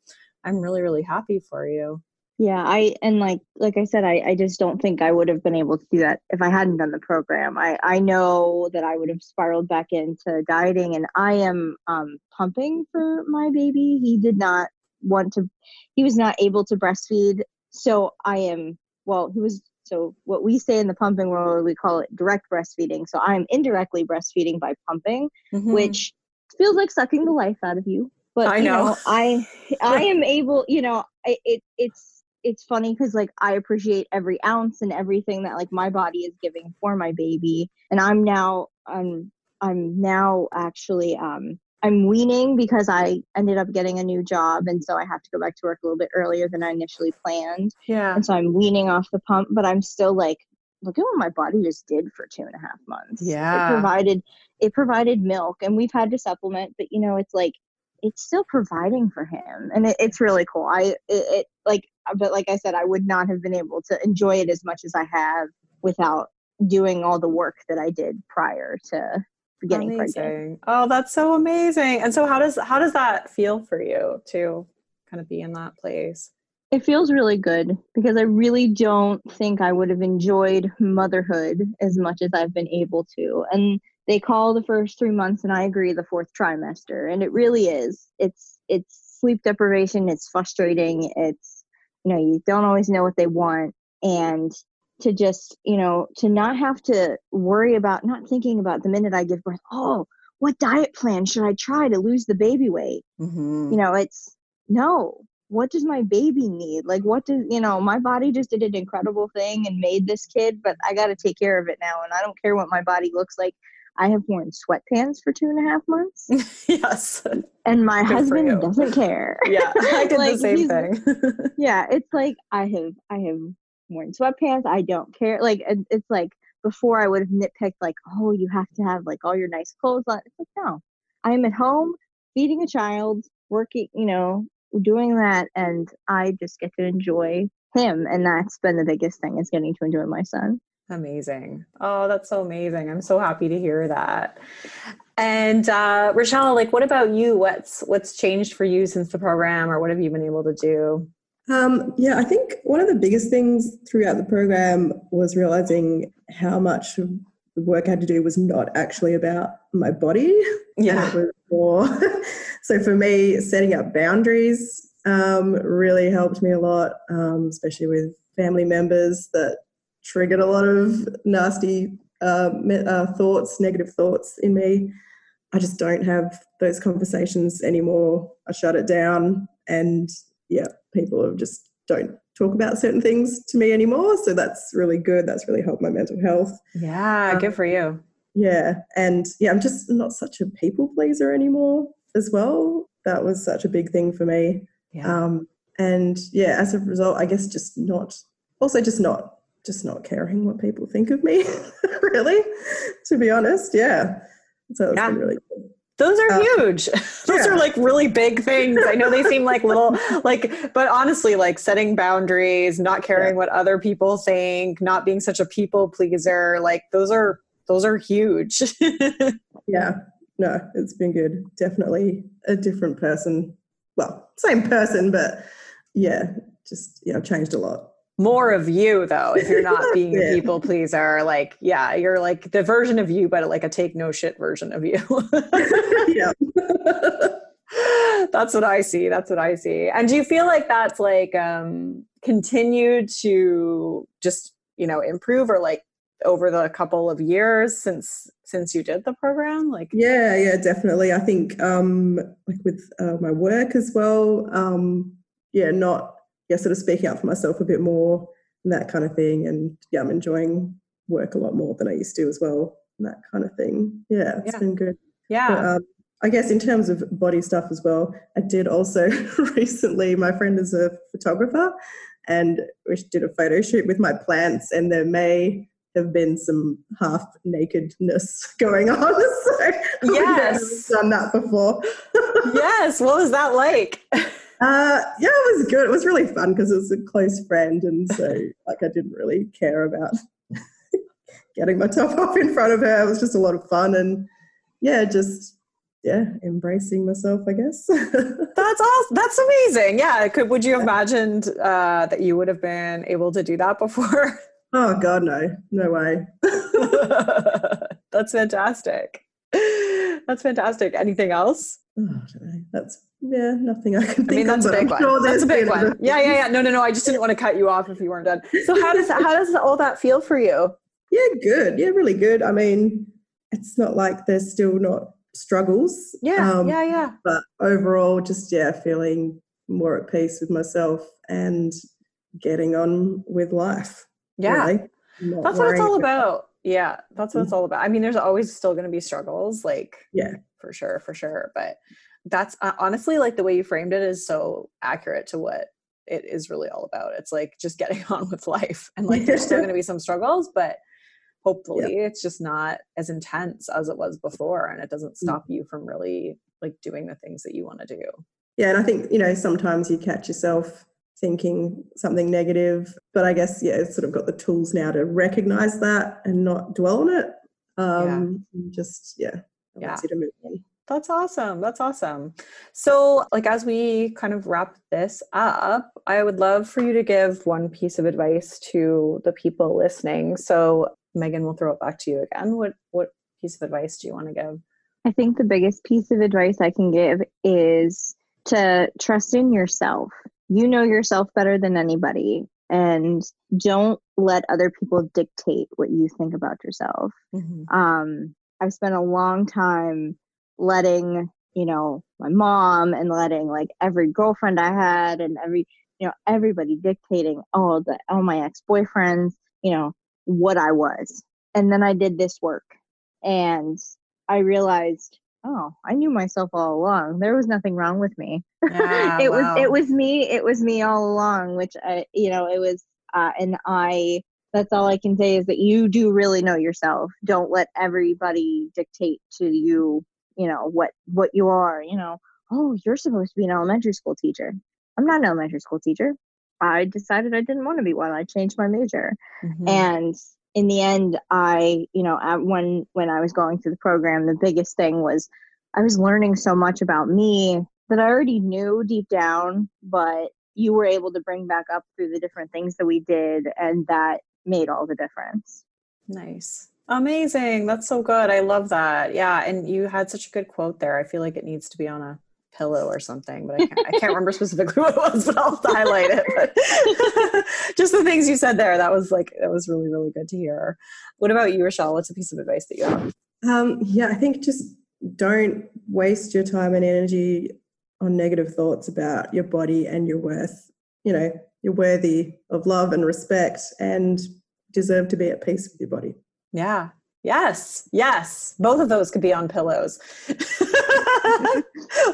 I'm really, really happy for you. Yeah. I, and like, like I said, I, I just don't think I would have been able to do that if I hadn't done the program. I, I know that I would have spiraled back into dieting and I am, um, pumping for my baby. He did not want to, he was not able to breastfeed so I am, well, he was, so what we say in the pumping world, we call it direct breastfeeding. So I'm indirectly breastfeeding by pumping, mm-hmm. which feels like sucking the life out of you. But I know. know I I am able, you know, it, it it's it's funny because like I appreciate every ounce and everything that like my body is giving for my baby, and I'm now I'm I'm now actually um I'm weaning because I ended up getting a new job, and so I have to go back to work a little bit earlier than I initially planned. Yeah. And so I'm weaning off the pump, but I'm still like look at what my body just did for two and a half months. Yeah. It provided it provided milk and we've had to supplement, but you know, it's like it's still providing for him and it, it's really cool. I it, it like but like I said, I would not have been able to enjoy it as much as I have without doing all the work that I did prior to getting amazing. pregnant. Oh, that's so amazing. And so how does how does that feel for you to kind of be in that place? It feels really good because I really don't think I would have enjoyed motherhood as much as I've been able to. And they call the first three months, and I agree, the fourth trimester, and it really is. It's it's sleep deprivation. It's frustrating. It's you know you don't always know what they want, and to just you know to not have to worry about not thinking about the minute I give birth. Oh, what diet plan should I try to lose the baby weight? Mm-hmm. You know, it's no what does my baby need? Like, what does, you know, my body just did an incredible thing and made this kid, but I got to take care of it now. And I don't care what my body looks like. I have worn sweatpants for two and a half months. yes. And my Good husband doesn't care. Yeah, I did Like, the same thing. yeah, it's like I have I have worn sweatpants. I don't care. Like it- it's like before I would have nitpicked like, oh, you have to have like all your nice clothes on. It's like no, I'm at home feeding a child, working, you know, doing that, and I just get to enjoy him, and that's been the biggest thing is getting to enjoy my son. Amazing. Oh, that's so amazing. I'm so happy to hear that. And uh Rochelle, like what about you? What's what's changed for you since the program or what have you been able to do? Um, yeah, I think one of the biggest things throughout the program was realizing how much of the work I had to do was not actually about my body. Yeah. More. so for me, setting up boundaries um, really helped me a lot, um, especially with family members that triggered a lot of nasty uh, uh, thoughts, negative thoughts in me. I just don't have those conversations anymore. I shut it down, and yeah, people have just don't talk about certain things to me anymore. So that's really good. That's really helped my mental health. Yeah, Um, good for you. Yeah. And yeah, I'm just not such a people pleaser anymore as well. That was such a big thing for me. Yeah. Um, and yeah, as a result, I guess just not, also just not, just not caring what people think of me, really, to be honest. Yeah. So it's Yeah. been really good. Those are Uh, huge. Those yeah. are like really big things. I know they seem like little like but honestly like setting boundaries, not caring what other people think, not being such a people pleaser, like those are those are huge. Yeah. No, it's been good. Definitely a different person. Well, same person, but yeah, just, yeah, I've changed a lot. More of you though, if you're not being a people pleaser, like yeah, you're like the version of you, but like a take no shit version of you. yeah. that's what I see. That's what I see. And do you feel like that's like um continued to just, you know, improve or like over the couple of years since since you did the program? Like Yeah, yeah, definitely. I think um like with uh, my work as well, um yeah, not yeah, sort of speaking up for myself a bit more and that kind of thing. And yeah, I'm enjoying work a lot more than I used to as well. And that kind of thing. Yeah, it's Yeah. been good. yeah. But, um, I guess in terms of body stuff as well, I did also recently. My friend is a photographer, and we did a photo shoot with my plants, and there may have been some half nakedness going on. So I've Yes. done that before. yes. What was that like? Uh, yeah, it was good. It was really fun because it was a close friend, and so like I didn't really care about getting my top off in front of her. It was just a lot of fun, and yeah, just yeah, embracing myself, I guess. That's awesome. That's amazing. Yeah. Could would you have imagined uh, that you would have been able to do that before? oh God, no, no way. That's fantastic. That's fantastic. Anything else? Oh, I don't know. That's yeah, nothing I can think I mean, that's a of. but big one. sure That's a big one. Yeah, yeah, yeah. No, no, no. I just didn't want to cut you off if you weren't done. So how does how does all that feel for you? Yeah, good. Yeah, really good. I mean, it's not like there's still not struggles. Yeah, um, yeah, yeah. But overall, just yeah, feeling more at peace with myself and getting on with life. Yeah. really. That's what it's all about. Yeah, that's what it's all about. I mean, there's always still going to be struggles, like Yeah. For sure, for sure. But that's uh, honestly like the way you framed it is so accurate to what it is really all about. It's like just getting on with life. And like there's still going to be some struggles, but hopefully yeah. it's just not as intense as it was before and it doesn't mm. stop you from really like doing the things that you want to do. Yeah, and I think, you know, sometimes you catch yourself thinking something negative, but I guess yeah, it's sort of got the tools now to recognize that and not dwell on it. Um yeah. just yeah, yeah. to move on. That's awesome. That's awesome. So, like, as we kind of wrap this up, I would love for you to give one piece of advice to the people listening. So, Megan, we'll throw it back to you again. What what piece of advice do you want to give? I think the biggest piece of advice I can give is to trust in yourself. You know yourself better than anybody, and don't let other people dictate what you think about yourself. Mm-hmm. Um, I've spent a long time letting you know my mom and letting like every girlfriend I had and every you know everybody dictating all the all my ex boyfriends you know what I was. And then I did this work and I realized, oh, I knew myself all along. There was nothing wrong with me. Yeah, it wow. was it was me. It was me all along, which I you know, it was uh, and I that's all I can say is that you do really know yourself. Don't let everybody dictate to you, you know, what what you are, you know. Oh, you're supposed to be an elementary school teacher. I'm not an elementary school teacher. I decided I didn't want to be one. I changed my major. Mm-hmm. And in the end, I, you know, when when I was going through the program, the biggest thing was I was learning so much about me that I already knew deep down, but you were able to bring back up through the different things that we did, and that made all the difference. Nice. Amazing. That's so good. I love that. Yeah. And you had such a good quote there. I feel like it needs to be on a pillow or something, but I can't, I can't remember specifically what it was, but I'll highlight it. But just the things you said there, that was like, that was really, really good to hear. What about you, Rochelle? What's a piece of advice that you have? Um, yeah, I think just don't waste your time and energy on negative thoughts about your body and your worth. You know, you're worthy of love and respect and deserve to be at peace with your body. Yeah. Yes. Yes. Both of those could be on pillows.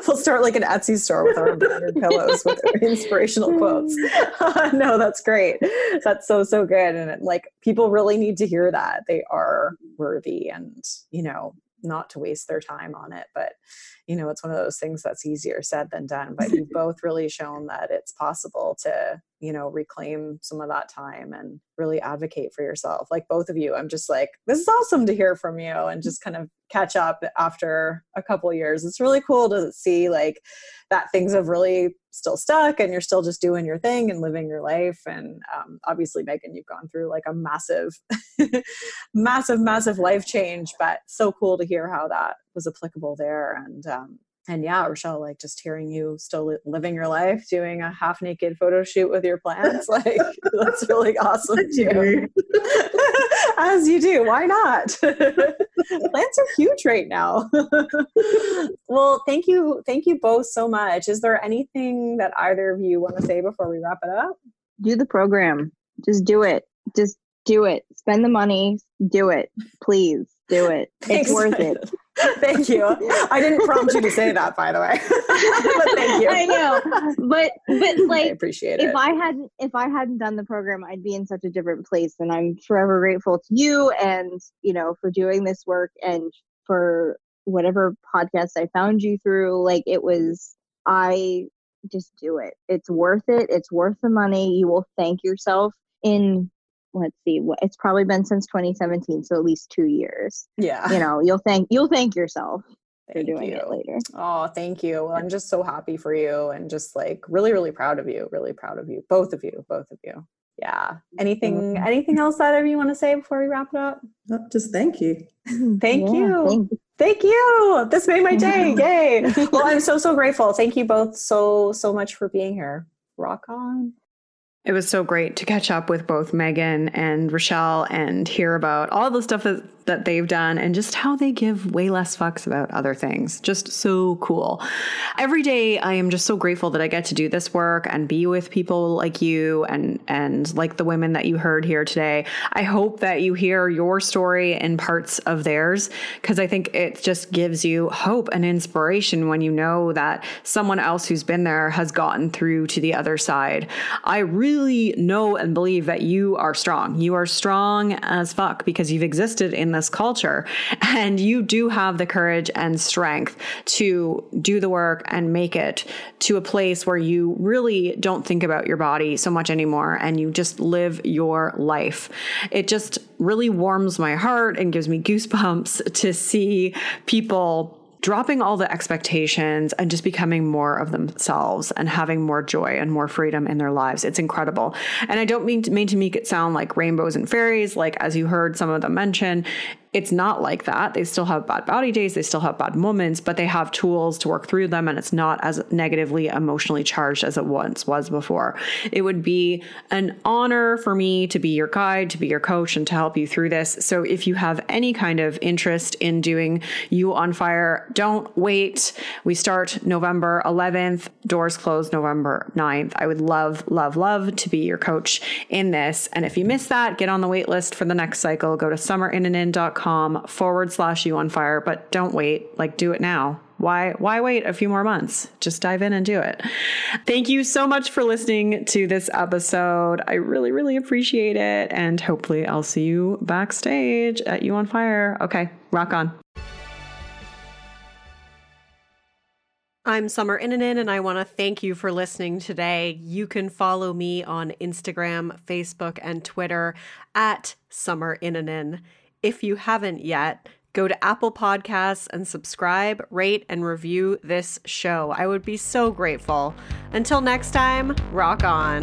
we'll start like an Etsy store with our embroidered pillows with inspirational quotes. no, that's great. That's so so good, and like people really need to hear that they are worthy, and you know, not to waste their time on it. But you know, it's one of those things that's easier said than done. But you've both really shown that it's possible to you know reclaim some of that time and really advocate for yourself. Like both of you i'm just like this is awesome to hear from you and just kind of catch up after a couple years. It's really cool to see like that things have really still stuck and you're still just doing your thing and living your life. And um, obviously megan you've gone through like a massive massive massive life change but so cool to hear how that was applicable there. And um, and yeah, Rochelle, like just hearing you still living your life, doing a half naked photo shoot with your plants, like that's really awesome too. As you do, why not? plants are huge right now. well, thank you, thank you both so much. Is there anything that either of you want to say before we wrap it up? Do the program. Just do it. Just do it. Spend the money. Do it, please. Do it. Thanks, it's worth it. Thank you. I didn't prompt you to say that, by the way. but thank you. I know, but but like, I appreciate it. If I hadn't if I hadn't done the program, I'd be in such a different place, and I'm forever grateful to you, and you know, for doing this work, and for whatever podcast I found you through. Like it was, I just do it. It's worth it. It's worth the money. You will thank yourself in let's see what it's probably been since 2017 so at least two years yeah you know you'll thank you'll thank yourself for doing you. it later oh thank you well, i'm just so happy for you and just like really really proud of you really proud of you both of you both of you yeah anything mm-hmm. anything else that you want to say before we wrap it up just thank you thank yeah, you thank you Thank you. This made my day. Yay. well, I'm so, so grateful. Thank you both so, so much for being here. Rock on. It was so great to catch up with both Megan and Rochelle and hear about all the stuff that that they've done and just how they give way less fucks about other things. Just so cool. Every day I am just so grateful that I get to do this work and be with people like you and and like the women that you heard here today. I hope that you hear your story and parts of theirs because I think it just gives you hope and inspiration when you know that someone else who's been there has gotten through to the other side. I really know and believe that you are strong. You are strong as fuck because you've existed in this culture and you do have the courage and strength to do the work and make it to a place where you really don't think about your body so much anymore and you just live your life. It just really warms my heart and gives me goosebumps to see people dropping all the expectations and just becoming more of themselves and having more joy and more freedom in their lives. It's incredible. And I don't mean to, mean to make it sound like rainbows and fairies, like as you heard some of them mention. It's not like that. They still have bad body days, they still have bad moments, but they have tools to work through them and it's not as negatively emotionally charged as it once was before. It would be an honor for me to be your guide, to be your coach, and to help you through this. So if you have any kind of interest in doing You on Fire, don't wait. We start November 11th, doors close November 9th. I would love, love, love to be your coach in this. And if you miss that, get on the wait list for the next cycle. Go to summerinnanen.com forward slash you on fire, but don't wait. Like do it now. Why why wait a few more months? Just dive in and do it. Thank you so much for listening to this episode. I really, really appreciate it. And hopefully I'll see you backstage at You on Fire. Okay, rock on. I'm Summer Innanen, and I want to thank you for listening today. You can follow me on Instagram, Facebook, and Twitter at Summer Innanen. If you haven't yet, go to Apple Podcasts and subscribe, rate, and review this show. I would be so grateful. Until next time, rock on.